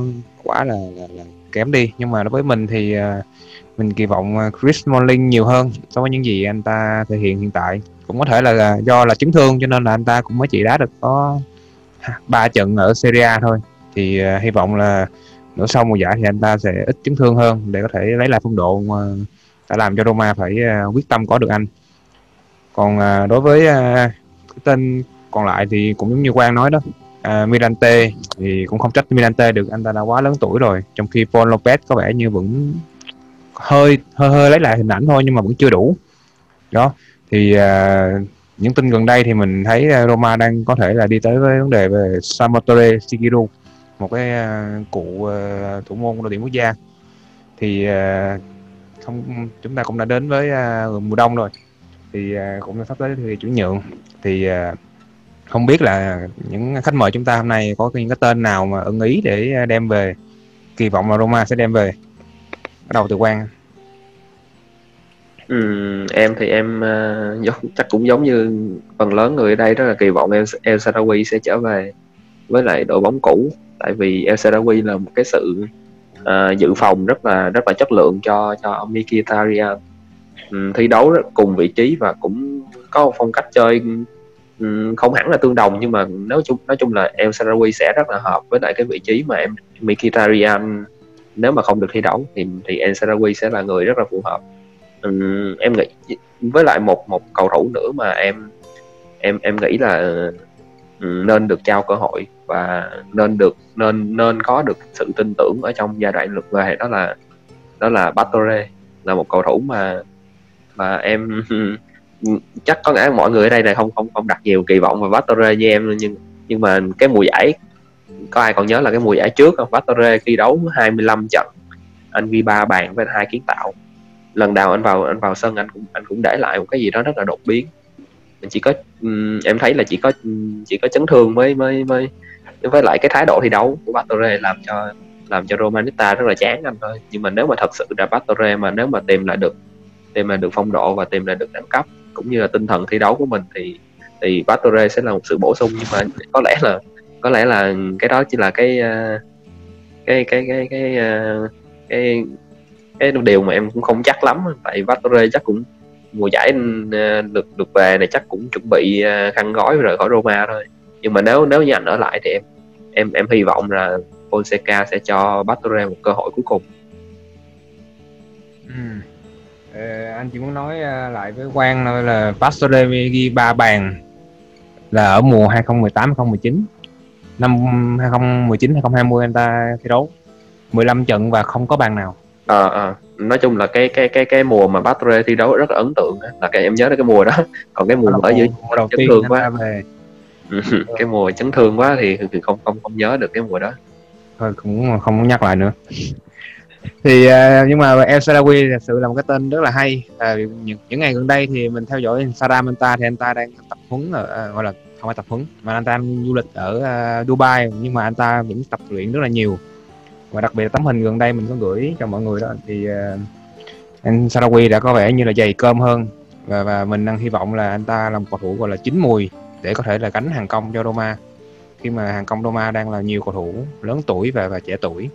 quá là, là, là kém đi. Nhưng mà đối với mình thì à, mình kỳ vọng à, Chris Smalling nhiều hơn so với những gì anh ta thể hiện hiện tại. Cũng có thể là à, do là chấn thương cho nên là anh ta cũng mới chỉ đá được có ba trận ở Serie A thôi. Thì uh, hy vọng là nửa sau mùa giải thì anh ta sẽ ít chấn thương hơn để có thể lấy lại phong độ uh, đã làm cho Roma phải ờ, quyết tâm có được anh. Còn ờ, đối với ờ, cái tên còn lại thì cũng giống như Quang nói đó à, Mirante thì cũng không trách Mirante được anh ta đã quá lớn tuổi rồi. Trong khi Paul Lopez có vẻ như vẫn hơi hơi hơi lấy lại hình ảnh thôi nhưng mà vẫn chưa đủ. Đó thì à, những tin gần đây thì mình thấy Roma đang có thể là đi tới với vấn đề về Samatore Shigeru một cái à, cụ à, thủ môn của đội tuyển quốc gia. Thì à, không chúng ta cũng đã đến với uh, mùa đông rồi. Thì uh, cũng sắp tới thì chuyển nhượng. Thì uh, không biết là những khách mời chúng ta hôm nay có những cái tên nào mà ưng ý để đem về. Kỳ vọng là Roma sẽ đem về. Bắt đầu từ Quang. Ừ, em thì em uh, giống chắc cũng giống như phần lớn người ở đây đó là kỳ vọng El, El Sarawi sẽ trở về với lại đội bóng cũ. Tại vì El Sarawi là một cái sự Ờ, dự phòng rất là rất là chất lượng cho cho Mkhitaryan um, ừ, thi đấu rất- cùng vị trí và cũng có một phong cách chơi um, không hẳn là tương đồng nhưng mà nói chung nói chung là El Sarawi sẽ rất là hợp với lại cái vị trí mà em Mkhitaryan ừ, nếu mà không được thi đấu thì thì El Sarawi sẽ là người rất là phù hợp. Um, em nghĩ với lại một một cầu thủ nữa mà em em em nghĩ là nên được trao cơ hội và nên được, nên nên có được sự tin tưởng ở trong giai đoạn lượt về, đó là đó là Batore là một cầu thủ mà mà em chắc có lẽ mọi người ở đây này không không không đặt nhiều kỳ vọng vào Batore như em nhưng nhưng mà cái mùa giải, có ai còn nhớ là cái mùa giải trước không? Batore khi đấu 25 trận, anh ghi ba bàn với hai kiến tạo. Lần đầu anh vào anh vào sân, anh cũng anh cũng để lại một cái gì đó rất là đột biến chỉ có um, em thấy là chỉ có chỉ có chấn thương mới mới mới với lại cái thái độ thi đấu của Batore làm cho làm cho Romanista rất là chán anh thôi. Nhưng mà nếu mà thật sự là Batore mà nếu mà tìm lại được tìm lại được phong độ và tìm lại được đẳng cấp cũng như là tinh thần thi đấu của mình thì thì Batore sẽ là một sự bổ sung. Nhưng mà có lẽ là có lẽ là cái đó chỉ là cái ờ, cái cái cái cái cái cái cái điều mà em cũng không chắc lắm. Tại Batore chắc cũng mùa giải ờ, được được về này chắc cũng chuẩn bị ờ, khăn gói rời khỏi Roma thôi. Nhưng mà nếu nếu như anh ở lại thì em em em hy vọng là Fonseca sẽ cho Pastore một cơ hội cuối cùng. Ừ. Ờ, anh chỉ muốn nói à, lại với Quang thôi là Pastore ghi ba bàn là ở mùa 2018 2019 năm 2019 2020 anh ta thi đấu 15 trận và không có bàn nào. Ờ ờ nói chung là cái cái cái cái mùa mà Patre thi đấu rất là ấn tượng là cái em nhớ đến cái mùa đó. Còn cái mùa mở dưới chấn thương quá. về. Ừ, cái mùa chấn thương quá thì, thì không không không nhớ được cái mùa đó. Thôi cũng không muốn nhắc lại nữa. Thì à, nhưng mà El Sarawi thật sự là một cái tên rất là hay. À, những, những ngày gần đây thì mình theo dõi Saram anh ta thì anh ta đang tập huấn ở à, gọi là không phải tập huấn mà anh ta đang du lịch ở à, Dubai. Nhưng mà anh ta vẫn tập luyện rất là nhiều và đặc biệt là tấm hình gần đây mình có gửi cho mọi người đó thì uh, anh Sarawi đã có vẻ như là dày cơm hơn. Và, và mình đang hy vọng là anh ta là một cầu thủ gọi là chín mùi để có thể là gánh hàng công cho Roma. Khi mà hàng công Roma đang là nhiều cầu thủ lớn tuổi và và trẻ tuổi.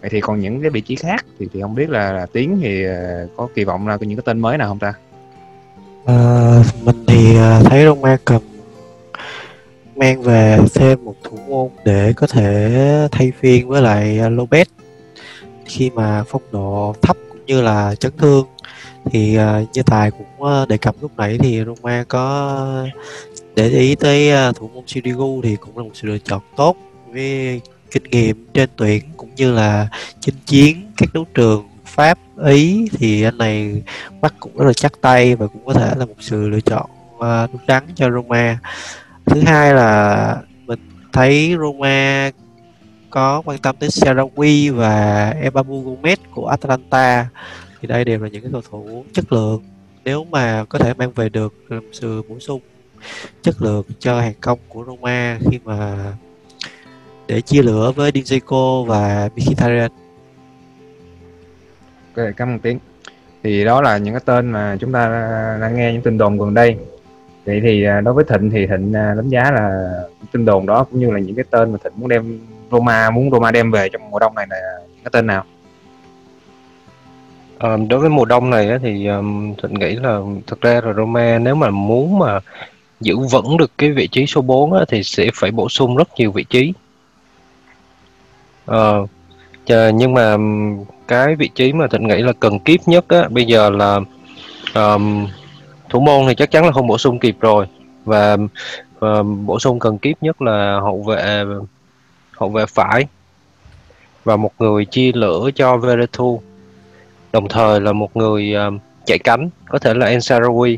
Vậy thì còn những cái vị trí khác thì thì không biết là, là tiến thì ờ, có kỳ vọng là có những cái tên mới nào không ta? À, mình thì thấy Roma cần mang về thêm một thủ môn để có thể thay phiên với lại Lopez. Khi mà phong độ thấp cũng như là chấn thương, thì à, như tài cũng à, đề cập lúc nãy thì Roma có để ý tới à, thủ môn Sirigu thì cũng là một sự lựa chọn tốt với kinh nghiệm trên tuyển cũng như là chinh chiến các đấu trường Pháp, Ý. Thì anh này bắt cũng rất là chắc tay và cũng có thể là một sự lựa chọn đúng đắn cho Roma thứ hai là mình thấy Roma có quan tâm tới Sarawi và Ebabu Gomez của Atalanta thì đây đều là những cái cầu thủ chất lượng nếu mà có thể mang về được sự bổ sung chất lượng cho hàng công của Roma khi mà để chia lửa với Dinzico và Mkhitaryan Ok, cảm ơn Tiến. Thì đó là những cái tên mà chúng ta đang nghe những tin đồn gần đây. Vậy thì à, đối với Thịnh thì Thịnh à, đánh giá là tin đồn đó cũng như là những cái tên mà Thịnh muốn đem Roma muốn Roma đem về trong mùa đông này là những cái tên nào? À, đối với mùa đông này á, thì um, Thịnh nghĩ là thực ra là Roma nếu mà muốn mà giữ vững được cái vị trí số 4 á, thì sẽ phải bổ sung rất nhiều vị trí. à, nhưng mà cái vị trí mà Thịnh nghĩ là cần kiếp nhất á, bây giờ là um, thủ môn thì chắc chắn là không bổ sung kịp rồi. Và và bổ sung cần kiếp nhất là hậu vệ hậu vệ phải. Và một người chia lửa cho veretu đồng thời là một người um, chạy cánh có thể là Ensarawi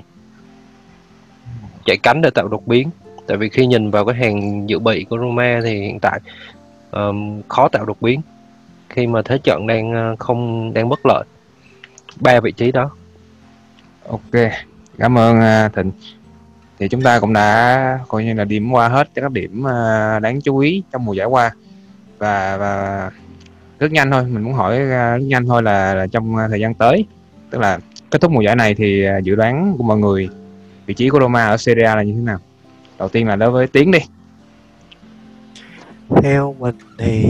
chạy cánh để tạo đột biến. Tại vì khi nhìn vào cái hàng dự bị của Roma thì hiện tại um, khó tạo đột biến. Khi mà thế trận đang ờ, không đang bất lợi. Ba vị trí đó. Ok, cảm ơn à, Thịnh. Thì chúng ta cũng đã coi như là điểm qua hết các điểm à, đáng chú ý trong mùa giải qua và và rất nhanh thôi, mình muốn hỏi à, rất nhanh thôi là, là trong thời gian tới, tức là kết thúc mùa giải này thì dự đoán của mọi người vị trí của Roma ở Serie A là như thế nào? Đầu tiên là đối với Tiến đi. theo mình thì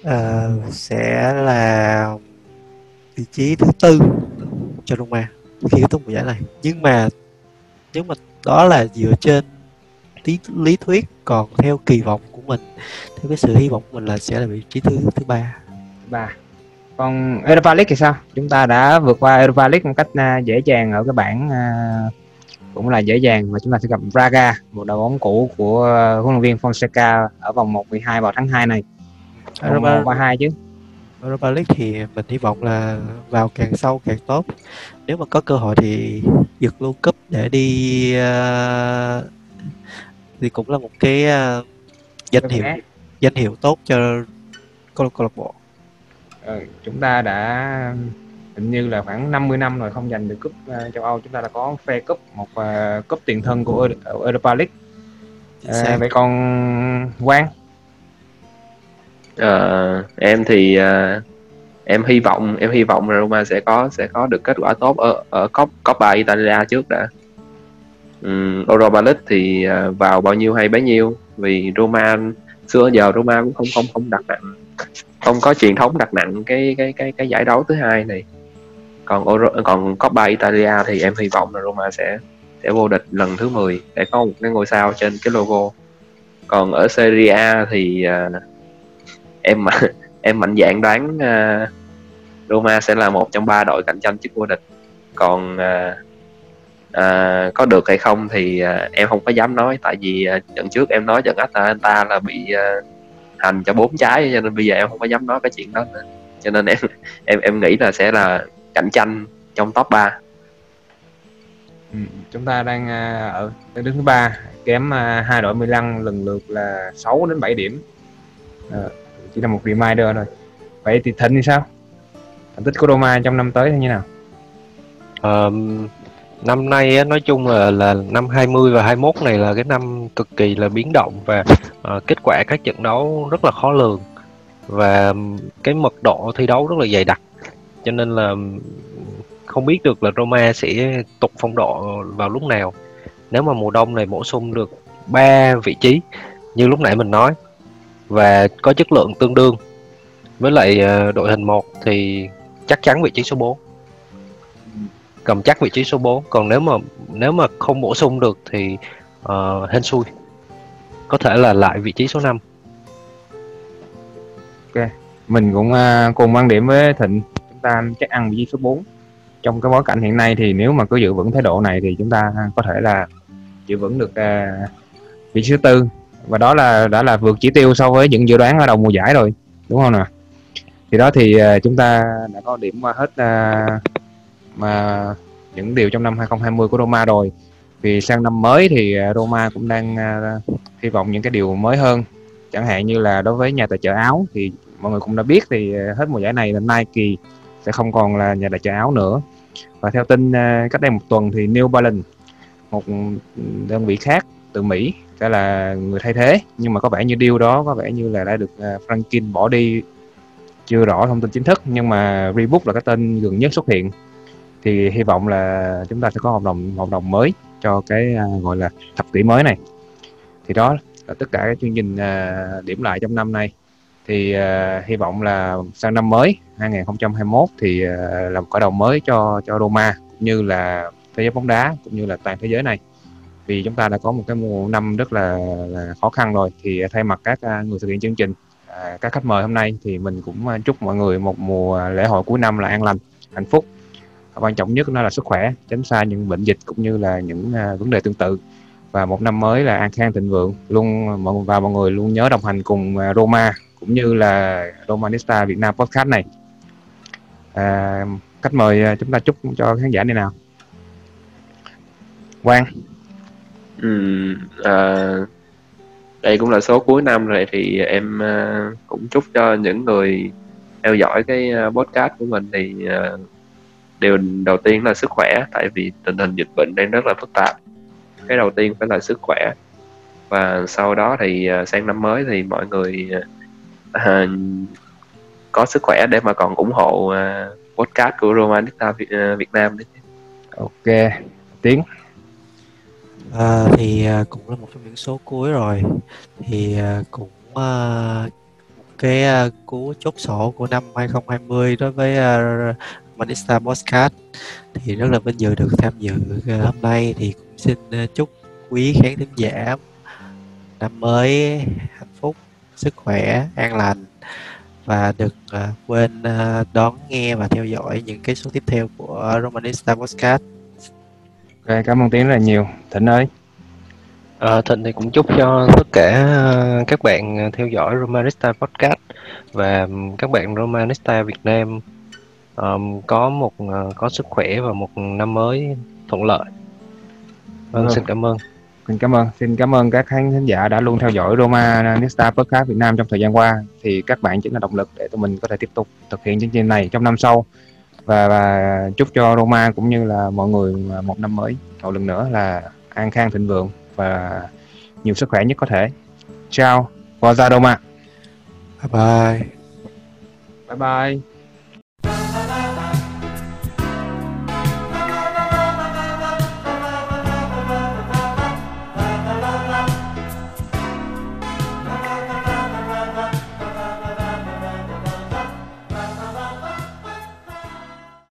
uh, sẽ là vị trí thứ tư cho Roma khi kết thúc mùa giải này nhưng mà nếu mà đó là dựa trên lý, lý thuyết còn theo kỳ vọng của mình theo cái sự hy vọng của mình là sẽ là vị trí thứ thứ ba Ba. Còn Europa League thì sao? Chúng ta đã vượt qua Europa League một cách à, dễ dàng ở cái bảng à, cũng là dễ dàng và chúng ta sẽ gặp Braga, một đội bóng cũ của huấn luyện viên Fonseca ở vòng 1-12 vào tháng 2 này. Europa, 1 và 2 chứ. Europa League thì mình hy vọng là vào càng sâu càng tốt. Nếu mà có cơ hội thì giật luôn cúp để đi ờ, thì cũng là một cái ờ, danh hiệu danh hiệu tốt cho câu câu lạc bộ. Ờ, chúng ta đã hình như là khoảng 50 năm rồi không giành được cúp à, châu Âu. Chúng ta đã có phe cúp một à, cúp tiền thân của Eu- Europa League. À, vậy còn Quang uh, em thì uh, em hy vọng em hy vọng là Roma sẽ có sẽ có được kết quả tốt ở ở Cop Coppa Italia trước đã. Ừ, um, Europa League thì uh, vào bao nhiêu hay bấy nhiêu vì Roma xưa giờ Roma cũng không không không đặt nặng không có truyền thống đặt nặng cái cái cái cái giải đấu thứ hai này. Còn Euro, còn Coppa Italia thì em hy vọng là Roma sẽ sẽ vô địch lần thứ 10 để có một cái ngôi sao trên cái logo. Còn ở Serie A thì uh, em mà em mạnh dạn đoán uh, Roma sẽ là một trong ba đội cạnh tranh chức vô địch. Còn uh, uh, có được hay không thì uh, em không có dám nói. Tại vì uh, trận trước em nói trận Atalanta là bị uh, hành cho bốn trái cho nên bây giờ em không có dám nói cái chuyện đó nữa. Cho nên em em em nghĩ là sẽ là cạnh tranh trong top 3 Ừ, chúng ta đang ở đứng thứ ba kém hai đội Milan lần lượt là 6 đến 7 điểm chỉ là một reminder thôi. Vậy thì thịnh thì sao? Thành tích của Roma trong năm tới thế như nào? Um, năm nay nói chung là là năm 20 và 21 này là cái năm cực kỳ là biến động và uh, kết quả các trận đấu rất là khó lường. Và cái mật độ thi đấu rất là dày đặc. Cho nên là không biết được là Roma sẽ tục phong độ vào lúc nào. Nếu mà mùa đông này bổ sung được ba vị trí như lúc nãy mình nói và có chất lượng tương đương. Với lại ờ, đội hình 1 thì chắc chắn vị trí số 4 cầm chắc vị trí số 4 còn nếu mà nếu mà không bổ sung được thì uh, hên xui. Có thể là lại vị trí số 5 mình cũng uh, cùng quan điểm với Thịnh. Chúng ta chắc ăn vị trí số 4 trong cái bối cảnh hiện nay thì nếu mà cứ giữ vững thái độ này thì chúng ta có thể là giữ vững được uh, vị trí thứ tư và đó là, đã là vượt chỉ tiêu so với những dự đoán ở đầu mùa giải rồi, đúng không nào? Thì đó thì à, chúng ta đã có điểm qua hết à, mà những điều trong năm 2020 của Roma rồi. Vì sang năm mới thì à, Roma cũng đang hy vọng những cái điều mới hơn. Chẳng hạn như là đối với nhà tài trợ áo thì mọi người cũng đã biết thì hết mùa giải này là Nike sẽ không còn là nhà tài trợ áo nữa. Và theo tin cách đây một tuần thì New Balance, một đơn vị khác từ Mỹ sẽ là người thay thế. Nhưng mà có vẻ như deal đó, có vẻ như là đã được à, Franklin bỏ đi. Chưa rõ thông tin chính thức, nhưng mà Reebok là cái tên gần nhất xuất hiện. Thì hy vọng là chúng ta sẽ có hợp đồng hợp đồng mới cho cái à, gọi là thập kỷ mới này. Thì đó là tất cả các chương trình à, điểm lại trong năm nay. Thì hy vọng là sang năm mới 2021 thì là một khởi đầu mới cho cho Roma, cũng như là thế giới bóng đá, cũng như là toàn thế giới này vì chúng ta đã có một cái mùa năm rất là, là khó khăn rồi. Thì thay mặt các à, người thực hiện chương trình à, các khách mời hôm nay thì mình cũng à, chúc mọi người một mùa lễ hội cuối năm là an lành hạnh phúc. Và quan trọng nhất nó là sức khỏe tránh xa những bệnh dịch cũng như là những vấn đề tương tự. Và một năm mới là an khang thịnh vượng. Luôn và mọi người luôn nhớ đồng hành cùng Roma cũng như là Romanista Việt Nam podcast này. À, khách mời chúng ta chúc cho khán giả này nào. Quang. À, đây cũng là số cuối năm rồi thì em à, cũng chúc cho những người theo dõi cái à, podcast của mình thì à, điều đầu tiên là sức khỏe tại vì tình hình dịch bệnh đang rất là phức tạp. Cái đầu tiên phải là sức khỏe. Và sau đó thì à, sang năm mới thì mọi người à, à có sức khỏe để mà còn ủng hộ à, podcast của Romanista Việt, à, Việt Nam đấy ok Tiến. À, thì à, cũng là một trong những số cuối rồi. Thì à, cũng à, cái à, cú chốt sổ của năm 2020 đối với uh, Manista Podcast thì rất là vinh dự được tham dự à, hôm nay. Thì cũng xin à, chúc quý khán thính giả năm mới hạnh phúc sức khỏe an lành và đừng à, quên à, đón nghe và theo dõi những cái số tiếp theo của Romanista Podcast ok cảm ơn Tiến rất là nhiều Thịnh ơi Ờ, Thịnh thì cũng chúc cho tất cả ờ, các bạn ờ, theo dõi Romanista Podcast và các bạn Romanista Việt Nam ờm, có một ờ, có sức khỏe và một năm mới thuận lợi. Vâng, Vâng. xin cảm ơn. Xin cảm ơn, xin cảm ơn các khán thính giả đã luôn theo dõi Roma Nesta Podcast Việt Nam trong thời gian qua. Thì các bạn chính là động lực để tụi mình có thể tiếp tục thực hiện chương trình này trong năm sau. Và, và chúc cho Roma cũng như là mọi người một năm mới một lần nữa là an khang thịnh vượng và nhiều sức khỏe nhất có thể. Ciao, Forza Roma. bye bye Bye bye.